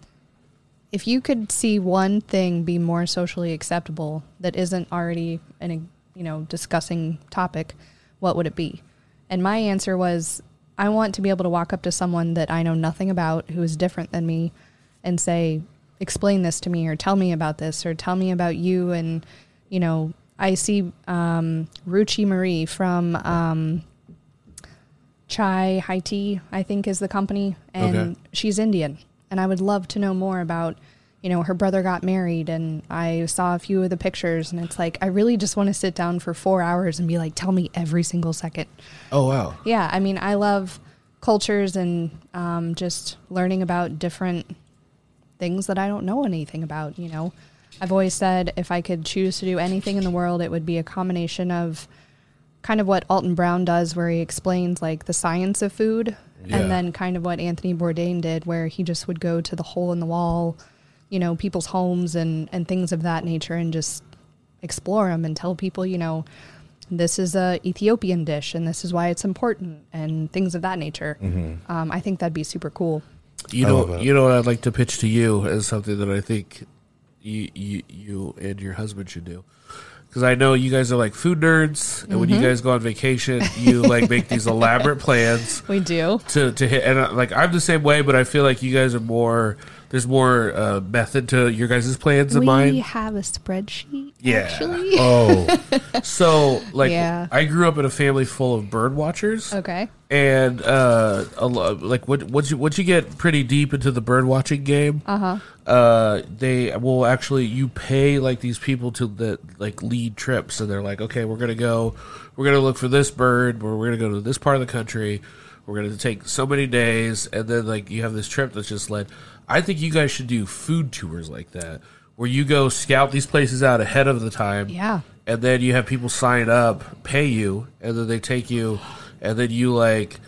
if you could see one thing be more socially acceptable that isn't already an you know discussing topic, what would it be? And my answer was, I want to be able to walk up to someone that I know nothing about who is different than me, and say, explain this to me, or tell me about this, or tell me about you, and you know, I see um, Ruchi Marie from um, Chai High Tea, I think is the company, and Okay. she's Indian. And I would love to know more about, you know, her brother got married, and I saw a few of the pictures, and it's like I really just want to sit down for four hours and be like, tell me every single second. oh wow Yeah, I mean, I love cultures and um, just learning about different things that I don't know anything about. You know, I've always said if I could choose to do anything in the world, it would be a combination of kind of what Alton Brown does, where he explains like the science of food, Yeah. and then kind of what Anthony Bourdain did, where he just would go to the hole in the wall, you know, people's homes and and things of that nature, and just explore them and tell people, you know, this is a Ethiopian dish and this is why it's important and things of that nature. Um, I think that'd be super cool. You know, you know what I'd like to pitch to you as something that I think you you, you and your husband should do. Because I know you guys are like food nerds, and when you guys go on vacation, you like make these [LAUGHS] elaborate plans We do. to to hit. And uh, like I'm the same way, but I feel like you guys are more. There's more uh, method to your guys' plans than we mine. We have a spreadsheet. Yeah. Actually. [LAUGHS] Oh, So like, Yeah. I grew up in a family full of bird watchers. Okay. and uh, a lo- like what once you once you get pretty deep into the bird watching game, Uh-huh. uh, they will actually you pay like these people to that like lead trips, and they're like, okay, we're gonna go, we're gonna look for this bird, or we're gonna go to this part of the country, we're gonna take so many days, and then like you have this trip that's just led. I think you guys should do food tours like that, where you go scout these places out ahead of the time, Yeah. and then you have people sign up, pay you, and then they take you, and then you like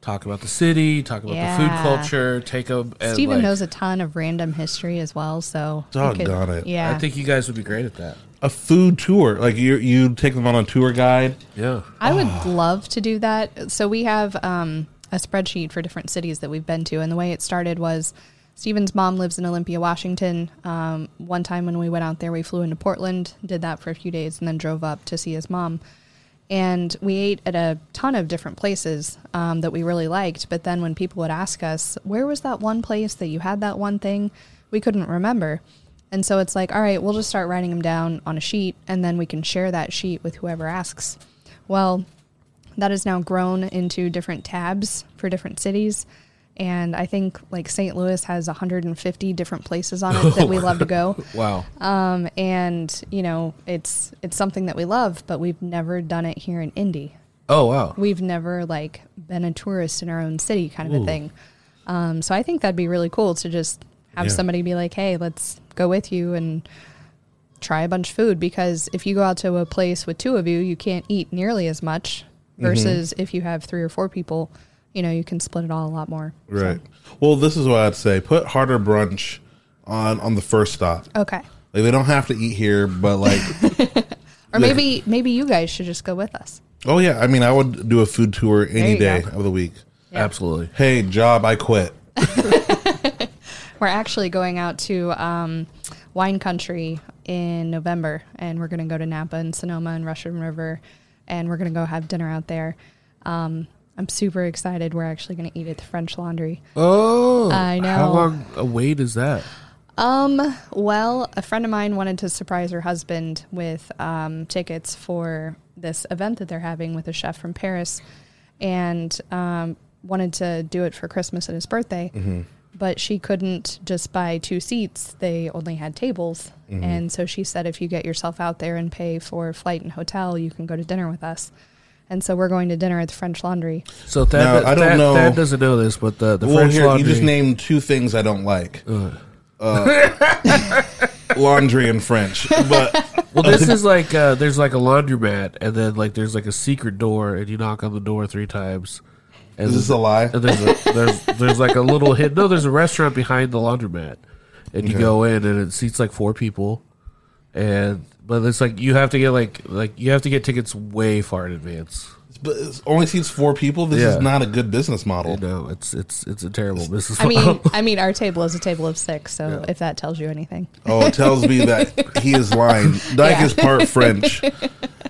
talk about the city, talk about the food culture, take them. And, Steven like, knows a ton of random history as well, so we Doggone it. Yeah. I think you guys would be great at that. a food tour. Like you, you take them on a tour guide. Yeah. I would love to do that. So we have um, a spreadsheet for different cities that we've been to, and the way it started was Steven's mom lives in Olympia, Washington. Um, one time when we went out there, we flew into Portland, did that for a few days, and then drove up to see his mom. And we ate at a ton of different places um, that we really liked. But then when people would ask us, where was that one place that you had that one thing? We couldn't remember. And so it's like, all right, we'll just start writing them down on a sheet and then we can share that sheet with whoever asks. Well, that has now grown into different tabs for different cities. And I think like St. Louis has 150 different places on it that we love to go. [LAUGHS] Wow. Um, and you know, it's it's something that we love, but we've never done it here in Indy. Oh wow. We've never like been a tourist in our own city, kind of a thing. Um, so I think that'd be really cool to just have Yeah. somebody be like, "Hey, let's go with you and try a bunch of food." Because if you go out to a place with two of you, you can't eat nearly as much. Versus if you have three or four people, you know, you can split it all a lot more. So- Right. Well, this is what I'd say: put harder brunch on on the first stop. Okay. Like they don't have to eat here, but like, [LAUGHS] Or maybe maybe you guys should just go with us. oh yeah, I mean, I would do a food tour any day go. of the week. Absolutely. Hey, job, I quit. [LAUGHS] We're actually going out to um, wine country in November, and we're going to go to Napa and Sonoma and Russian River, and we're going to go have dinner out there. Um, I'm super excited. We're actually going to eat at the French Laundry. Oh, I know. How long a wait is that? Um, well, a friend of mine wanted to surprise her husband with um, tickets for this event that they're having with a chef from Paris, and um, wanted to do it for Christmas and his birthday. But she couldn't just buy two seats; they only had tables, and so she said, "If you get yourself out there and pay for flight and hotel, you can go to dinner with us." And so we're going to dinner at the French Laundry. So Thad, Now, I don't Thad- know- Thad doesn't know this, but the the well, French here laundry. you just named two things I don't like: uh, [LAUGHS] laundry and French. But [LAUGHS] well, this is like uh, there's like a laundromat, and then like there's like a secret door, and you knock on the door three times. And is this a lie? And there's a, there's there's like a little hit. No, there's a restaurant behind the laundromat, and you go in, and it seats like four people, and but it's like you have to get like like you have to get tickets way far in advance. But it only seats four people. This Yeah. is not a good business model. No, it's it's it's a terrible business. I model. mean, I mean, our table is a table of six, so if that tells you anything. Oh, it tells me that he is lying. [LAUGHS] Ike Yeah. is part French,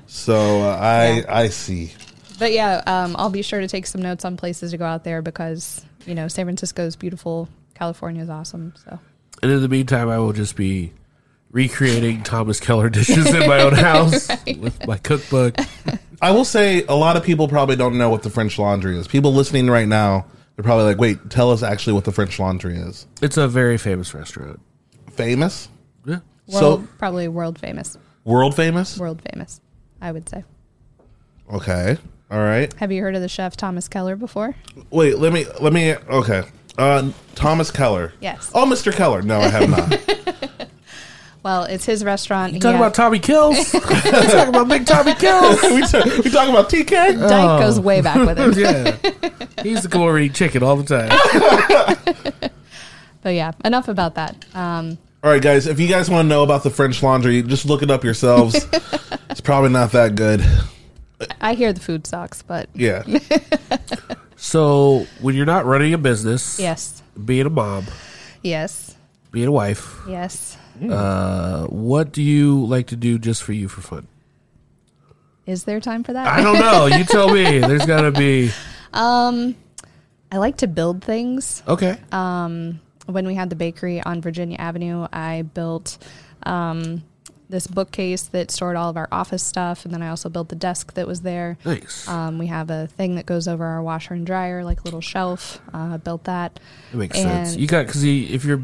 so uh, I Yeah. I see. But yeah, um, I'll be sure to take some notes on places to go out there because you know San Francisco is beautiful, California is awesome. So And in the meantime, I will just be recreating Thomas Keller dishes in my own house [LAUGHS] with my cookbook. I will say a lot of people probably don't know what the French Laundry is. People listening right now, they're probably like, "Wait, tell us actually what the French Laundry is." It's a very famous restaurant. Famous, Yeah. world, so probably world famous, world famous. world famous, I would say. Okay, all right. Have you heard of the chef Thomas Keller before? Wait, let me let me. Okay, uh, Thomas Keller. Yes. Oh, Mr. Keller. No, I have not. [LAUGHS] Well, it's his restaurant. You talking ha- about Tommy Kills? [LAUGHS] you talking about Big Tommy Kills? [LAUGHS] we, talk, we talk about TK. Ike goes way back with him. yeah. He used to come over and eat chicken all the time. [LAUGHS] But yeah, enough about that. Um, All right, guys. If you guys want to know about the French Laundry, just look it up yourselves. it's probably not that good. I hear the food sucks, but Yeah. So when you're not running a business, yes, being a mom, yes, being a wife, yes. Uh, what do you like to do just for you for fun? Is there time for that? I don't know. You tell me. [LAUGHS] There's got to be. Um, I like to build things. Okay. Um, when we had the bakery on Virginia Avenue, I built um, this bookcase that stored all of our office stuff, and then I also built the desk that was there. Nice. Um, we have a thing that goes over our washer and dryer, like a little shelf. Uh, built that. That makes And- sense. You got because if you're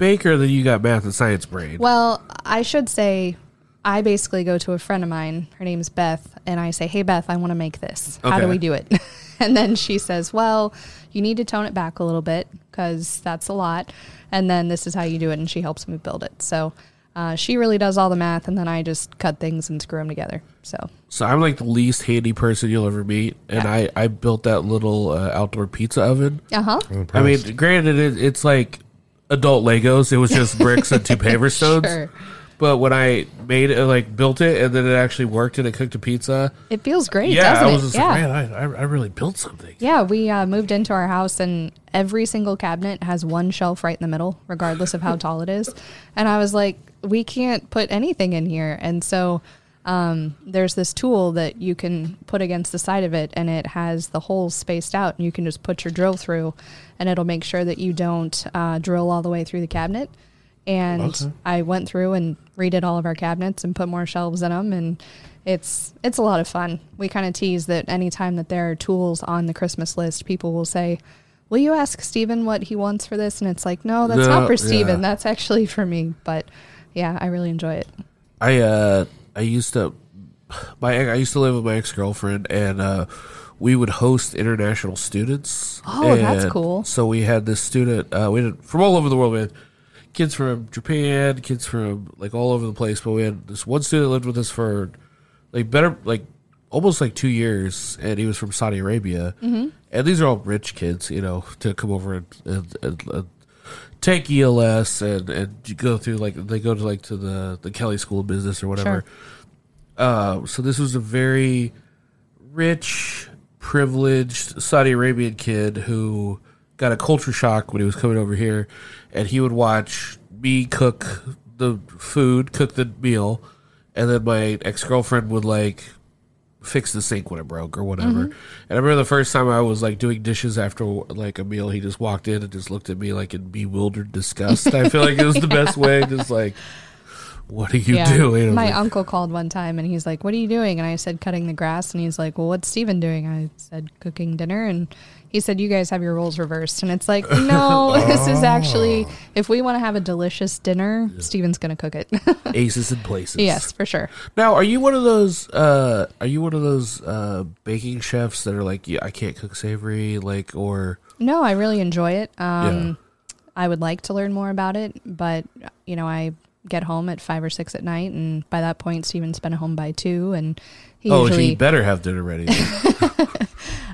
baker, then you got math and science brain. Well, I should say, I basically go to a friend of mine. Her name's Beth, and I say, "Hey, Beth, I want to make this. How do we do it?" [LAUGHS] and then she says, "Well, you need to tone it back a little bit because that's a lot. And then this is how you do it." And she helps me build it. So uh, she really does all the math, and then I just cut things and screw them together. So So I'm like the least handy person you'll ever meet, and I I built that little uh, outdoor pizza oven. uh huh. I mean, granted, it, it's like adult Legos. It was just bricks and two [LAUGHS] paver stones. Sure. But when I made it, like built it, and then it actually worked, and it cooked a pizza. It feels great. yeah, doesn't I was it? just yeah. like, man, I, I really built something. Yeah, we uh, moved into our house, and every single cabinet has one shelf right in the middle, regardless of how tall it is. And I was like, we can't put anything in here. And so um, there's this tool that you can put against the side of it, and it has the holes spaced out, and you can just put your drill through, and it'll make sure that you don't uh, drill all the way through the cabinet. And Okay. I went through and redid all of our cabinets and put more shelves in them, and it's it's a lot of fun. We kind of tease that anytime that there are tools on the Christmas list, people will say, "Will you ask Steven what he wants for this?" And it's like, "No, that's No, not for Steven. yeah. That's actually for me." But yeah, I really enjoy it. I uh I used to [SIGHS] my I used to live with my ex girlfriend and uh we would host international students. Oh, that's cool. So we had this student uh we had from all over the world. We had kids from Japan, kids from like all over the place, but we had this one student lived with us for like better like almost like two years and he was from Saudi Arabia. Mm-hmm. And these are all rich kids, you know, to come over and, and, and, and take ELS and and go through like they go to like to the the Kelley School of Business or whatever. Uh, so this was a very rich, privileged Saudi Arabian kid who got a culture shock when he was coming over here, and he would watch me cook the food, cook the meal, and then my ex girlfriend would like fix the sink when it broke or whatever. Mm-hmm. And I remember the first time I was like doing dishes after like a meal, he just walked in and just looked at me like in bewildered disgust. I feel like it was the best way, just like, what are you doing? My uncle called one time and he's like, "What are you doing?" And I said, "Cutting the grass." And he's like, "Well, what's Steven doing?" I said, "Cooking dinner." And he said, "You guys have your roles reversed." And it's like, [LAUGHS] no, this is actually if we want to have a delicious dinner, Steven's gonna cook it. [LAUGHS] aces in places. yes, for sure. Now, are you one of those? Uh, are you one of those uh, baking chefs that are like, yeah, I can't cook savory, like, or No, I really enjoy it. Um, Yeah. I would like to learn more about it, but you know, I get home at five or six at night, and by that point, Steven's been home by two, and he oh, usually he better have dinner ready. [LAUGHS]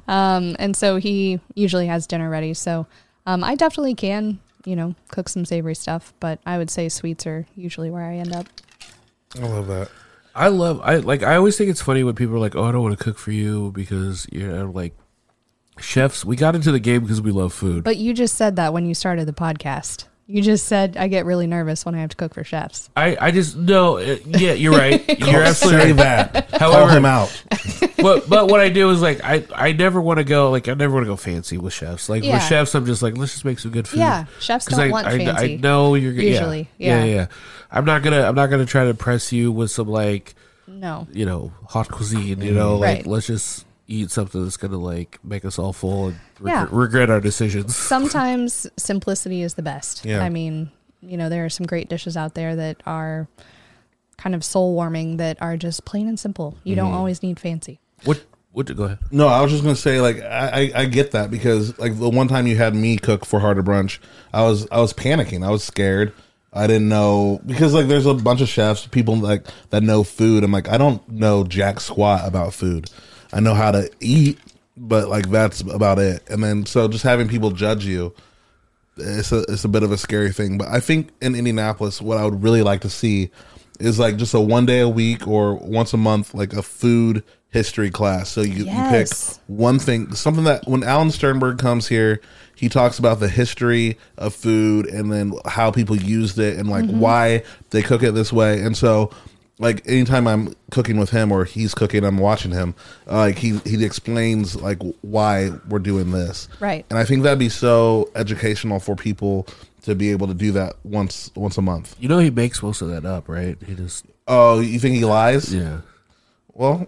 Um, and so he usually has dinner ready. So um, I definitely can, you know, cook some savory stuff, but I would say sweets are usually where I end up. I love that. I love. I like. I always think it's funny when people are like, "Oh, I don't want to cook for you because you're I'm like." Chefs, we got into the game because we love food. But you just said that when you started the podcast. You just said I get really nervous when I have to cook for chefs. I, I just no, uh, yeah, you're right. [LAUGHS] You're absolutely Say right. that. [LAUGHS] Call However- him out. [LAUGHS] but but what I do is like I I never want to go like I never want to go fancy with chefs. Like Yeah. with chefs, I'm just like let's just make some good food. Yeah, chefs 'Cause don't I, want I, I fancy. know you're gonna- Usually, yeah, yeah, yeah. yeah. I'm not gonna I'm not gonna try to impress you with some like No. you know haute cuisine. You know, like Right. let's just eat something that's gonna like make us all full and reg- Yeah. regret our decisions. [LAUGHS] Sometimes simplicity is the best. Yeah. I mean, you know, there are some great dishes out there that are kind of soul warming that are just plain and simple. You don't mm-hmm. always need fancy. What what? Go ahead. No, I was just gonna say like I, I I get that because like the one time you had me cook for Harder Brunch, I was I was panicking. I was scared. I didn't know because like there's a bunch of chefs, people like that know food. I'm like I don't know jack squat about food. I know how to eat, but like that's about it. And then so just having people judge you, it's a it's a bit of a scary thing. But I think in Indianapolis, what I would really like to see is like just a one day a week or once a month, like a food history class. So you, you pick one thing, something that when Alan Sternberg comes here, he talks about the history of food and then how people used it and like mm-hmm. why they cook it this way. And so like anytime I'm cooking with him or he's cooking, I'm watching him. Uh, like he he explains like why we're doing this, Right. And I think that'd be so educational for people to be able to do that once once a month. You know he makes most of that up, right? He just Oh, you think he lies? yeah. Well,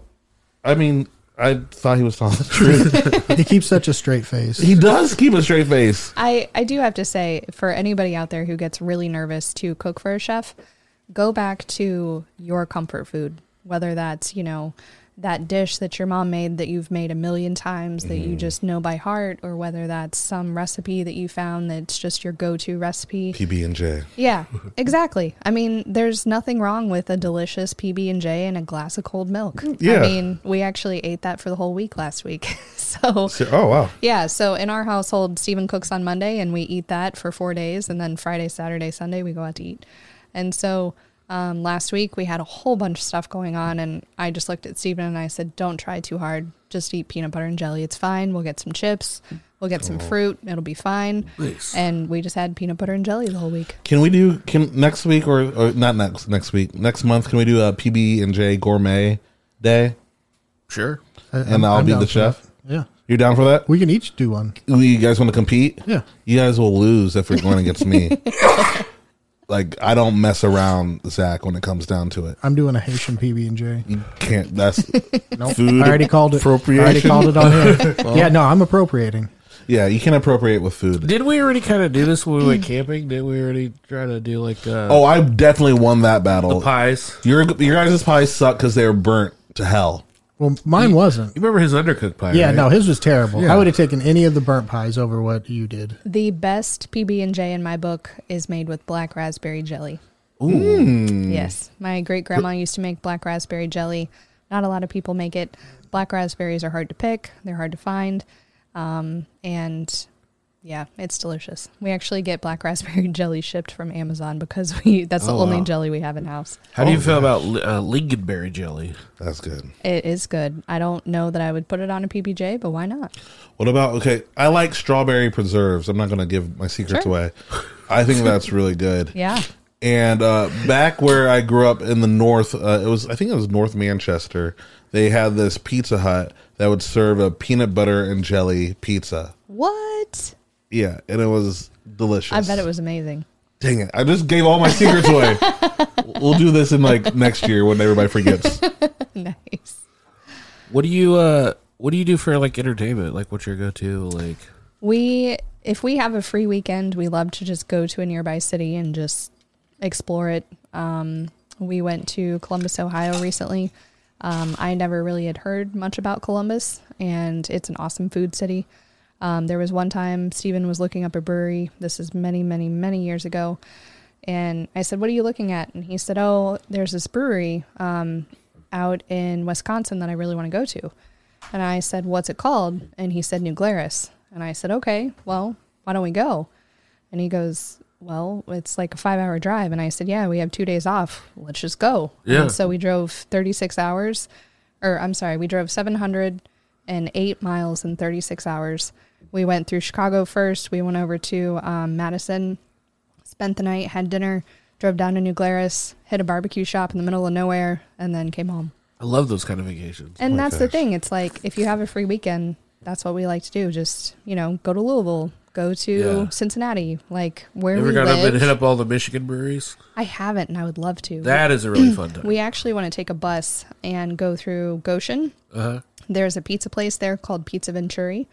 I mean, I thought he was telling the truth. [LAUGHS] he keeps such a straight face. he does keep a straight face. I, I do have to say, for anybody out there who gets really nervous to cook for a chef, go back to your comfort food, whether that's, you know, that dish that your mom made that you've made a million times that you mm-hmm. just know by heart, or whether that's some recipe that you found that's just your go to recipe. PB and J. Yeah, exactly. I mean, there's nothing wrong with a delicious PB and J and a glass of cold milk. Yeah. I mean, we actually ate that for the whole week last week. [LAUGHS] so Oh wow. yeah, so in our household, Stephen cooks on Monday, and we eat that for four days, and then Friday, Saturday, Sunday, we go out to eat. And so um, last week we had a whole bunch of stuff going on, and I just looked at Stephen and I said, "Don't try too hard. Just eat peanut butter and jelly. It's fine. We'll get some chips. We'll get some fruit. It'll be fine." Nice. And we just had peanut butter and jelly the whole week. Can we do can next week or, or not next next week next month? Can we do a PB and J gourmet day? Sure. I- And I'm- I'll I'm be the chef? Yeah, You're down for that? we can each do one. You guys want to compete? Yeah. You guys will lose if we're going against me. [LAUGHS] like I don't mess around, Zach, when it comes down to it. I'm doing a Haitian PB and J. You can't. That's [LAUGHS] Nope. food. I already called it. I already appropriation. called it on here. [LAUGHS] yeah, no, I'm appropriating. Yeah, you can appropriate with food. Did we already kind of do this when we went camping? Did we already try to do like uh, Oh, I definitely won that battle. pies? Your your guys' pies suck because they were burnt to hell. Well, mine wasn't. You remember his undercooked pie? Yeah, right? no, his was terrible. Yeah. I would have taken any of the burnt pies over what you did. The best PB and J in my book is made with black raspberry jelly. Mm. Yes, my great grandma used to make black raspberry jelly. Not a lot of people make it. Black raspberries are hard to pick. They're hard to find, um, and yeah, it's delicious. We actually get black raspberry [LAUGHS] jelly shipped from Amazon because we that's the Oh, only wow. jelly we have in house. How do you Oh, feel gosh. about li- uh, lingonberry jelly? That's good. It is good. I don't know that I would put it on a PBJ, but why not? What about okay? I like strawberry preserves. I'm not going to give my secrets Sure. away. I think that's [LAUGHS] really good. Yeah. And uh, back where I grew up in the north, uh, it was I think it was North Manchester. They had this Pizza Hut that would serve a peanut butter and jelly pizza. What? Yeah, and it was delicious. I bet it was amazing. Dang it! I just gave all my secrets away. [LAUGHS] we'll do this in like next year when everybody forgets. [LAUGHS] nice. What do you uh What do you do for like entertainment? Like, what's your go to? Like, We, if we have a free weekend, we love to just go to a nearby city and just explore it. Um, we went to Columbus, Ohio recently. Um, I never really had heard much about Columbus, and it's an awesome food city. Um, there was one time Stephen was looking up a brewery. This is many, many, many years ago. And I said, What are you looking at? And he said, Oh, there's this brewery um, out in Wisconsin that I really want to go to. And I said, What's it called? And he said, New Glarus. And I said, Okay, well, why don't we go? And he goes, Well, it's like a five hour drive. And I said, Yeah, we have two days off. Let's just go. Yeah. And so we drove 36 hours, or I'm sorry, we drove 708 miles in 36 hours. We went through Chicago first. We went over to um, Madison, spent the night, had dinner, drove down to New Glarus, hit a barbecue shop in the middle of nowhere, and then came home. I love those kind of vacations. And my that's the thing. It's like if you have a free weekend, that's what we like to do. Just you know, go to Louisville, go to Yeah. Cincinnati, like where You ever we got up live. and hit up all the Michigan breweries? I haven't, and I would love to. That is a really fun [CLEARS THROAT] time. we actually want to take a bus and go through Goshen. Uh-huh. There's a pizza place there called Pizza Venturi,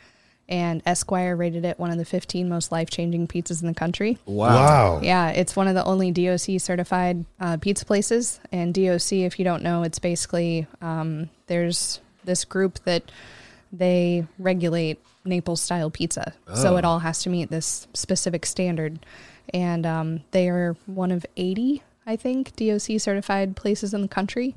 and Esquire rated it one of the 15 most life changing pizzas in the country. Wow. Wow. Yeah, it's one of the only DOC certified uh, pizza places. And DOC, if you don't know, it's basically um, there's this group that they regulate Naples style pizza. So Oh. it all has to meet this specific standard. And um, they are one of 80, I think, DOC certified places in the country.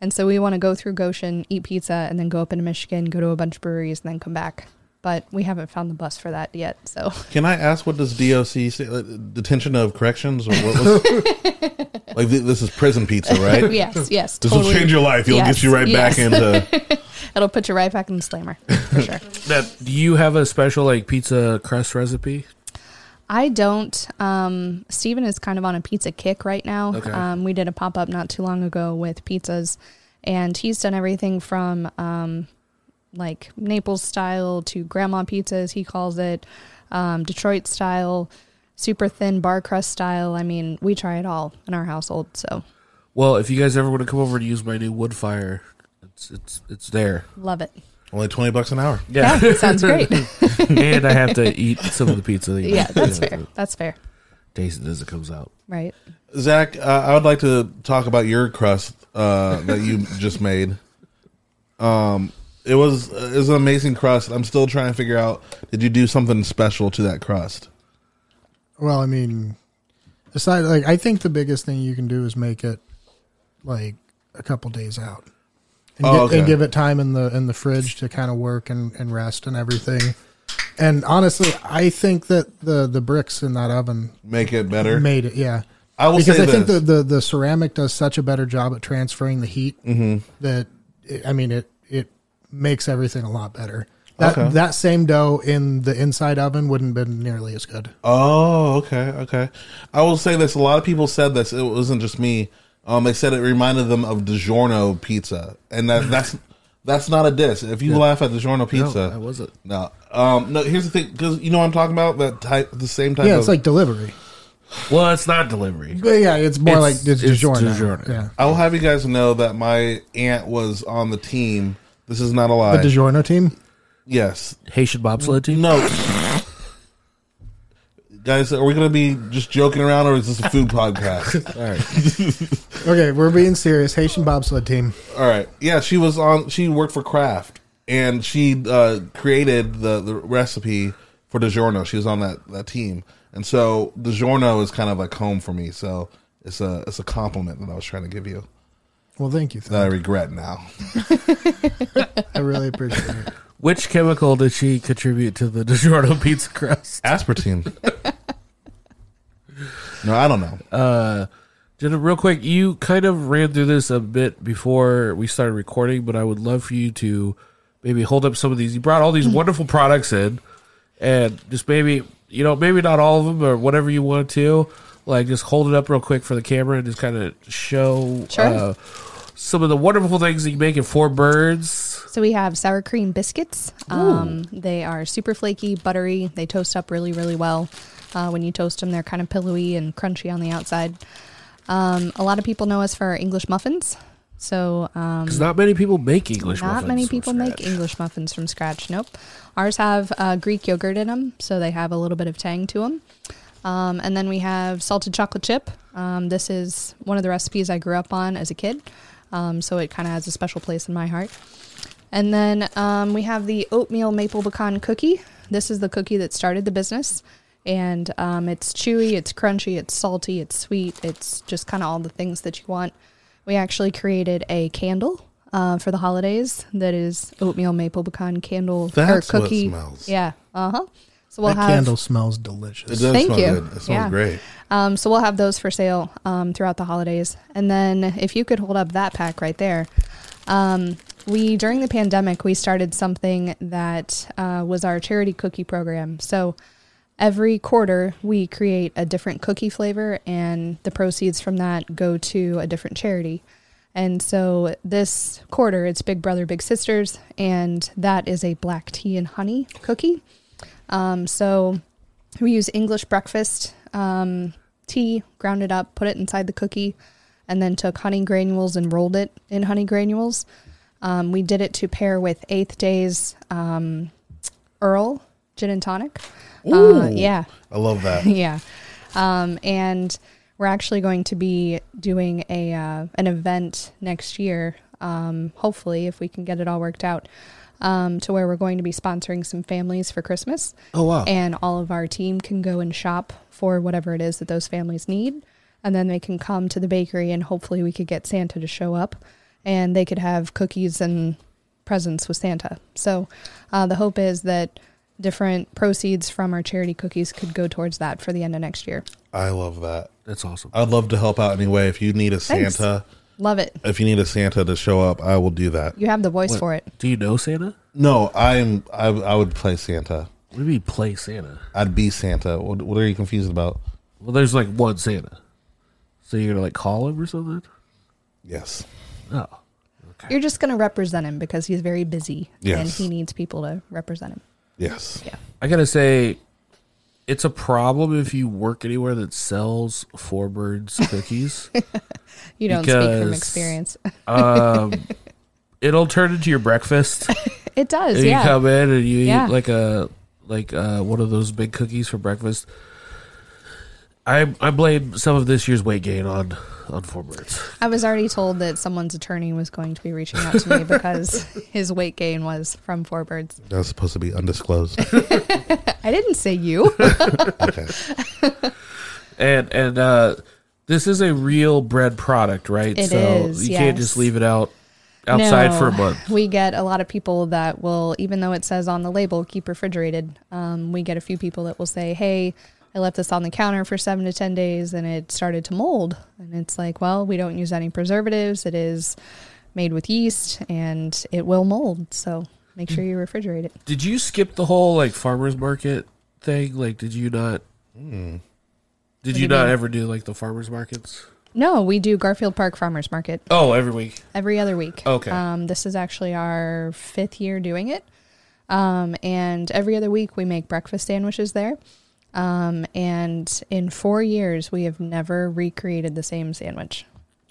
And so we want to go through Goshen, eat pizza, and then go up into Michigan, go to a bunch of breweries, and then come back. But we haven't found the bus for that yet. So Can I ask what does DOC say? Like, Detention of corrections or what was? [LAUGHS] like this is prison pizza, right? [LAUGHS] yes, yes. This totally. will change your life. It'll Yes, get you right back into. [LAUGHS] It'll put you right back in the slammer for sure. that do you have a special like pizza crust recipe? I don't. Um, Steven is kind of on a pizza kick right now. Okay. Um, we did a pop up not too long ago with pizzas, and he's done everything from um, like Naples style to grandma pizzas, he calls it, um, Detroit style, super thin bar crust style. I mean, we try it all in our household. So Well, if you guys ever want to come over and use my new wood fire, it's it's it's there. love it. Only twenty bucks an hour. Yeah, sounds great. [LAUGHS] and I have to eat some of the pizza. that you yeah, that's fair. That's fair. Taste it as it comes out. Right. Zach, uh, I would like to talk about your crust uh, that you just made. Um, it was it was an amazing crust. I'm still trying to figure out. Did you do something special to that crust? Well, I mean, aside like I think the biggest thing you can do is make it like a couple days out, and, Oh, gi- okay. and give it time in the in the fridge to kind of work and, and rest and everything. And honestly, I think that the the bricks in that oven Make it better. made it. Yeah, I will because say I think the, this. the the ceramic does such a better job at transferring the heat Mm-hmm. that I mean it makes everything a lot better. That Okay. that same dough in the inside oven wouldn't have been nearly as good. Oh, okay, okay. I will say this. A lot of people said this. It wasn't just me. Um, they said it reminded them of DiGiorno pizza, and that [LAUGHS] that's that's not a diss. If you laugh at DiGiorno pizza, No, I wasn't. No, um, no. Here's the thing, because you know what I'm talking about that type, the same type. Yeah, of, it's like delivery. Well, it's not delivery. But yeah, it's more It's- like it's, it's DiGiorno. DiGiorno. Yeah, I will have you guys know that my aunt was on the team. This is not a lie. the DiGiorno team. yes. Haitian bobsled team. No. Guys, are we going to be just joking around, or is this a food [LAUGHS] podcast? All right. [LAUGHS] Okay, we're being serious. Haitian bobsled team. All right. Yeah, she was on. She worked for Kraft, and she uh, created the the recipe for DiGiorno. She was on that that team, and so DiGiorno is kind of like home for me. So it's a it's a compliment that I was trying to give you Well, thank you. that I regret now. [LAUGHS] I really appreciate it. Which chemical did she contribute to the [LAUGHS] DiGiorno pizza crust? Aspartame. [LAUGHS] no, I don't know. Uh, Jenna, real quick, you kind of ran through this a bit before we started recording, but I would love for you to maybe hold up some of these. You brought all these wonderful products in, and just maybe, you know, maybe not all of them or whatever you want to. Like, just hold it up real quick for the camera and just kind of show Sure. uh, some of the wonderful things that you make in Four Birds. So we have sour cream biscuits. Um, they are super flaky, buttery. They toast up really, really well. Uh, when you toast them, they're kind of pillowy and crunchy on the outside. Um, a lot of people know us for our English muffins. So um, Because not many people make English not muffins many from people make scratch. English muffins from scratch. Nope. Ours have uh, Greek yogurt in them, so they have a little bit of tang to them. Um, and then we have salted chocolate chip. Um, this is one of the recipes I grew up on as a kid, um, so it kind of has a special place in my heart. And then um, we have the oatmeal maple pecan cookie. This is the cookie that started the business. And um, it's chewy, it's crunchy, it's salty, it's sweet. It's just kind of all the things that you want. We actually created a candle uh, for the holidays that is oatmeal maple pecan candle That's or what smells. Yeah. Uh huh. So we'll that have candle smells delicious. It does Thank smell you. good. It smells Yeah. great. um, so we'll have those for sale um, throughout the holidays. And then if you could hold up that pack right there. Um, we during the pandemic we started something that uh, was our charity cookie program. So every quarter we create a different cookie flavor, and the proceeds from that go to a different charity. And so this quarter it's Big Brother Big Sisters, and that is a black tea and honey cookie. Um, so we use English breakfast um, tea, ground it up, put it inside the cookie, and then took honey granules and rolled it in honey granules. Um, we did it to pair with Eighth Day's um, Earl gin and tonic. Uh, yeah, I love that. [LAUGHS] yeah. Um, and we're actually going to be doing a uh, an event next year. Um, hopefully, if we can get it all worked out, um, to where we're going to be sponsoring some families for Christmas. Oh, wow. And all of our team can go and shop for whatever it is that those families need, and then they can come to the bakery, and hopefully, we could get Santa to show up, and they could have cookies and presents with Santa. So, uh, the hope is that different proceeds from our charity cookies could go towards that for the end of next year. I love that. That's awesome. I'd love to help out anyway. If you need a Thanks. Santa, Love it. if you need a Santa to show up, I will do that. You have the voice What? for it. Do you know Santa? No, I'm I, I would play Santa. What do you mean play Santa? I'd be Santa. What, what are you confused about? Well, there's like one Santa. So you're gonna like call him or something? Yes. Oh. You're just going to represent him because he's very busy and he needs people to represent him. Yes. Yeah. I gotta say, it's a problem if you work anywhere that sells Four Birds cookies. [LAUGHS] You don't speak from experience. [LAUGHS] um, it'll turn into your breakfast. It does, And yeah. You come in and you Yeah. eat like a like uh, one of those big cookies for breakfast. I I blame some of this year's weight gain on on Four Birds. I was already told that someone's attorney was going to be reaching out to me [LAUGHS] because his weight gain was from four birds. That was supposed to be undisclosed. [LAUGHS] I didn't say you. [LAUGHS] okay. And and uh, this is a real bread product, right? It so is, you can't just leave it out outside No, for a month. We get a lot of people that will, even though it says on the label, keep refrigerated. Um, we get a few people that will say, hey, I left this on the counter for seven to 10 days and it started to mold. And it's like, well, we don't use any preservatives. It is made with yeast and it will mold. So make sure you refrigerate it. Did you skip the whole like farmers market thing? Like, did you not? Hmm. Did you you not mean? ever do like the farmers markets? No, we do Garfield Park Farmers Market Oh, every week. every other week. Okay. Um, this is actually our fifth year doing it. Um, and every other week we make breakfast sandwiches there. Um, and in four years, we have never recreated the same sandwich.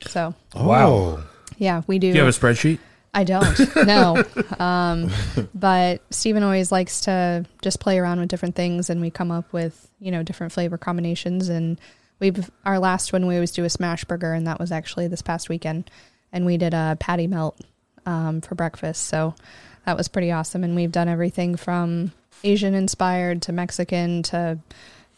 So, Wow. yeah, we do. Do you have a spreadsheet? I don't. No. [LAUGHS] um, but Stephen always likes to just play around with different things, and we come up with you know different flavor combinations. And we've our last one we always do a smash burger, and that was actually this past weekend, and we did a patty melt um, for breakfast. So that was pretty awesome. And we've done everything from Asian inspired to Mexican to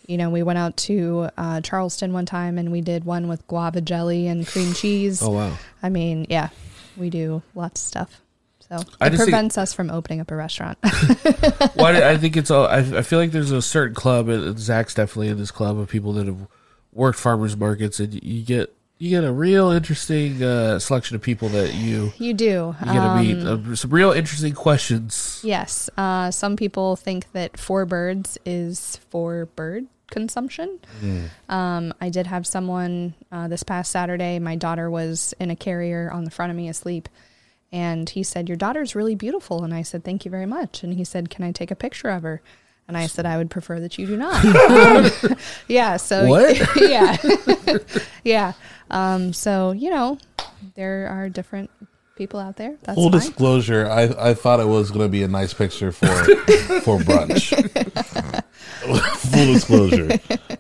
you know, we went out to uh, Charleston one time and we did one with guava jelly and cream cheese. Oh, wow. I mean, yeah, we do lots of stuff. So I it just think- prevents us from opening up a restaurant. [LAUGHS] well, I, I think it's all. I, I feel like there's a certain club, and Zach's definitely in this club of people that have worked farmers markets, and you get you get a real interesting uh, selection of people that you you do. you get to meet Um, uh, some real interesting questions. Yes. Uh, some people think that four birds is for bird consumption. Um, I did have someone uh, this past Saturday. My daughter was in a carrier on the front of me asleep. And he said, Your daughter's really beautiful. And I said, Thank you very much. And he said, Can I take a picture of her? And I said, I would prefer that you do not. [LAUGHS] [LAUGHS] Yeah. So, What? [LAUGHS] yeah. yeah. Um, so, you know, there are different people out there. That's Full fine. disclosure, I, I thought it was going to be a nice picture for [LAUGHS] for brunch. [LAUGHS] Full disclosure,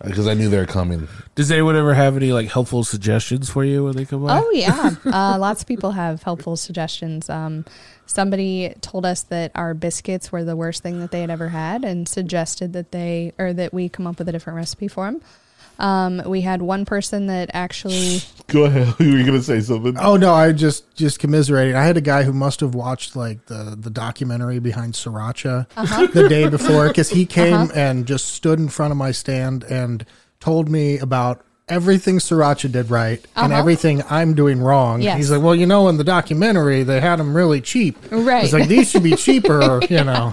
because I knew they were coming. Does anyone ever have any like helpful suggestions for you when they come by? Oh yeah, [LAUGHS] uh, lots of people have helpful suggestions. Um, somebody told us that our biscuits were the worst thing that they had ever had, and suggested that they or that we come up with a different recipe for them. Um, we had one person that actually [LAUGHS] Go ahead. [LAUGHS] You were going to say something? Oh no, I just just commiserating. I had a guy who must have watched like the the documentary behind Sriracha Uh-huh. the day before because he [LAUGHS] came Uh-huh. and just stood in front of my stand and told me about everything Sriracha did right and Uh-huh. everything I'm doing wrong. Yes. He's like, well, you know, in the documentary they had them really cheap. Right. He's like, these should be [LAUGHS] cheaper. you know.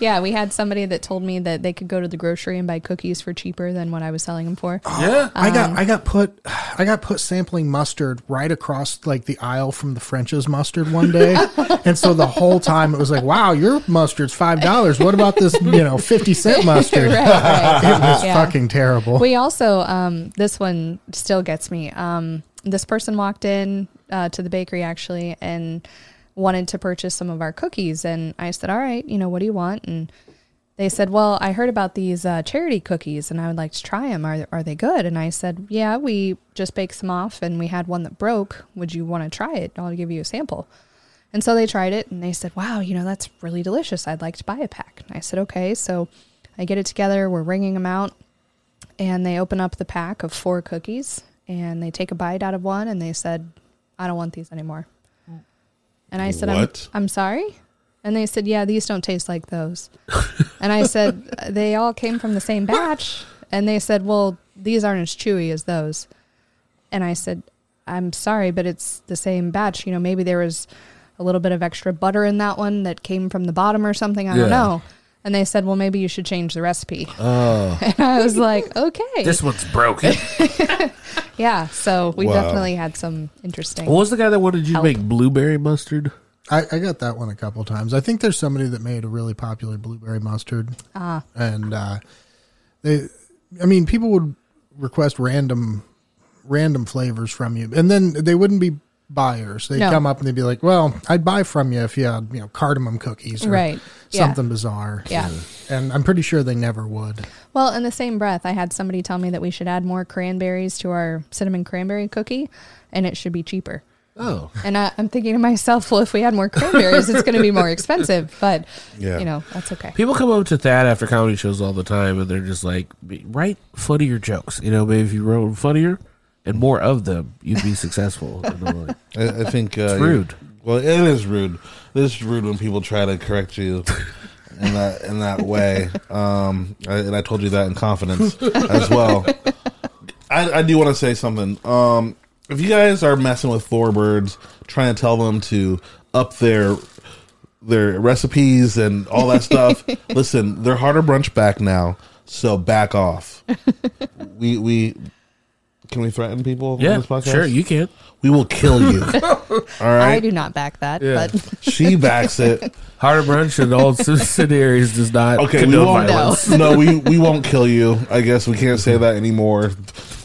yeah, we had somebody that told me that they could go to the grocery and buy cookies for cheaper than what I was selling them for. yeah. I got Um, I got put I got put sampling mustard right across like the aisle from the French's mustard one day, [LAUGHS] and so the whole time it was like, "Wow, your mustard's five dollars. What about this? You know, fifty cent mustard? [LAUGHS] Right, right. It was Yeah. fucking terrible." We also, um, this one still gets me. Um, this person walked in uh, to the bakery actually and wanted to purchase some of our cookies. And I said, All right, you know, what do you want? And they said, Well, I heard about these uh, charity cookies and I would like to try them. Are, are they good? And I said, Yeah, we just baked some off and we had one that broke. Would you want to try it? I'll give you a sample. And so they tried it and they said, Wow, you know, that's really delicious. I'd like to buy a pack. And I said, Okay. So I get it together. We're ringing them out and they open up the pack of four cookies and they take a bite out of one and they said, I don't want these anymore. And I said, I'm? I'm sorry. And they said, Yeah, these don't taste like those. [LAUGHS] and I said, They all came from the same batch. And they said, Well, these aren't as chewy as those. And I said, I'm sorry, but it's the same batch. You know, maybe there was a little bit of extra butter in that one that came from the bottom or something. I Yeah. don't know. And they said, well, maybe you should change the recipe. [LAUGHS] Oh. [LAUGHS] And I was like, okay. This one's broken. [LAUGHS] yeah. So we Wow. definitely had some interesting. What was the guy that wanted you to make blueberry mustard? I, I got that one a couple times. I think there's somebody that made a really popular blueberry mustard. Ah. And uh, they, I mean, people would request random, random flavors from you, and then they wouldn't be buyers. They'd No. come up and they'd be like, "Well, I'd buy from you if you had, you know, cardamom cookies or Right. Yeah. something bizarre." Yeah. And I'm pretty sure they never would. Well, in the same breath, I had somebody tell me that we should add more cranberries to our cinnamon cranberry cookie, and it should be cheaper. Oh. And I, I'm thinking to myself, well, if we had more cranberries, it's going to be more expensive. But Yeah. you know, that's okay. People come up to Thad after comedy shows all the time, and they're just like, "Write funnier jokes." You know, maybe if you wrote funnier and more of them, you'd be successful. [LAUGHS] I'm like, I, I think uh, It's rude. Well, it is rude. It is rude when people try to correct you in that in that way. Um, I, and I told you that in confidence as well. I, I do want to say something. Um, if you guys are messing with four birds, trying to tell them to up their their recipes and all that stuff, [LAUGHS] listen, they're harder brunch back now, so back off. we we can we threaten people? Yeah, on this podcast? sure, you can. We will kill you. [LAUGHS] All right. I do not back that, Yeah. but [LAUGHS] She backs it. Harder brunch and all [LAUGHS] subsidiaries does not Okay, we won't. violence. No, we we won't kill you. I guess we can't say that anymore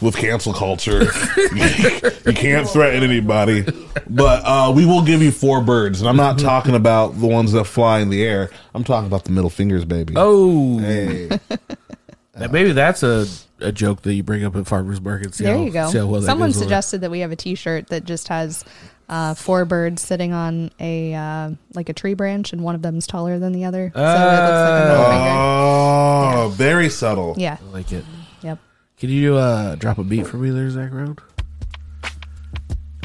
with cancel culture. you can't threaten anybody, but uh, we will give you four birds, and I'm not talking about the ones that fly in the air. I'm talking about the middle fingers, baby. Oh, Hey. That- maybe that's a, a joke that you bring up at farmers markets. there you go. well Someone goes over. suggested that we have a T-shirt that just has uh, four birds sitting on a uh, like a tree branch, and one of them's taller than the other, so it looks like a middle finger. Oh, very subtle. Yeah. I like it. Yep. Can you uh, drop a beat for me there, Zach Round?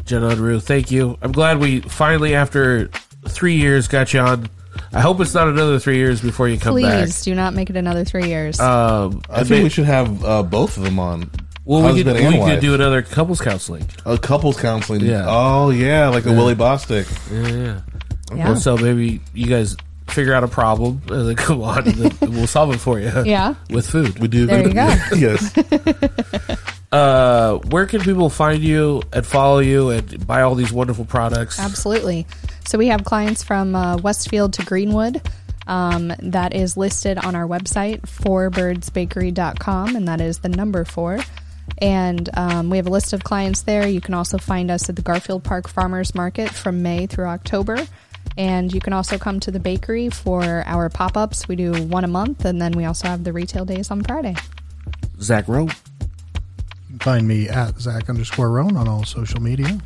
Jenna Unruh, thank you. I'm glad we finally, after three years, got you on. I hope it's not another three years before you come back. Please do not make it another three years. Um, I think we should have uh, both of them on. Well, we could, Husband and we could wife. do another couples counseling. a couples counseling. Yeah. Oh yeah, like a Yeah. Willie Bostick. Yeah, yeah. Yeah. Well, so maybe you guys figure out a problem and then come on and then [LAUGHS] we'll solve it for you. Yeah. With food. We do. There you go. [LAUGHS] yes. [LAUGHS] Uh, where can people find you and follow you and buy all these wonderful products? Absolutely. So we have clients from uh, Westfield to Greenwood. Um, that is listed on our website, fourbirdsbakery.com, and that is the number four. And um, we have a list of clients there. You can also find us at the Garfield Park Farmers Market from May through October. And you can also come to the bakery for our pop ups. We do one a month, and then we also have the retail days on Friday. Zach Rowe. You can find me at Zach underscore Roan on all social media.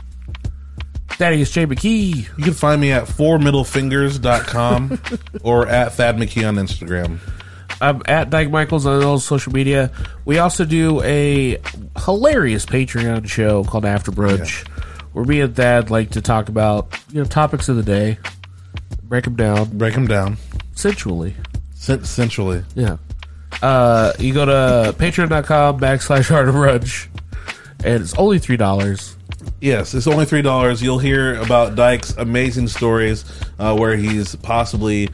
Daddy is Jay McKee. You can find me at fourmiddlefingers.com [LAUGHS] or at Thad McKee on Instagram. I'm at Dyke Michaels on all social media. We also do a hilarious Patreon show called After Brunch, where me and Thad like to talk about you know topics of the day, break them down Break them down. sensually. Sen- Sensually. Yeah. Uh, you go to patreon.com backslash hard of brunch, and it's only three dollars. Yes, it's only three dollars. You'll hear about Dyke's amazing stories uh, where he's possibly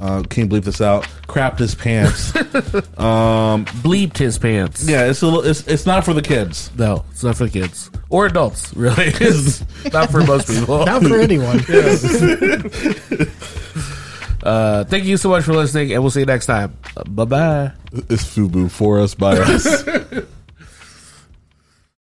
uh, can't bleep this out. Crapped his pants. [LAUGHS] um, Bleeped his pants. yeah, it's a little. It's, it's not for the kids. No, it's not for the kids or adults. Really, [LAUGHS] it's [LAUGHS] not for most people. Not for anyone. Uh, thank you so much for listening, and we'll see you next time. bye bye. It's Fubu for us by us.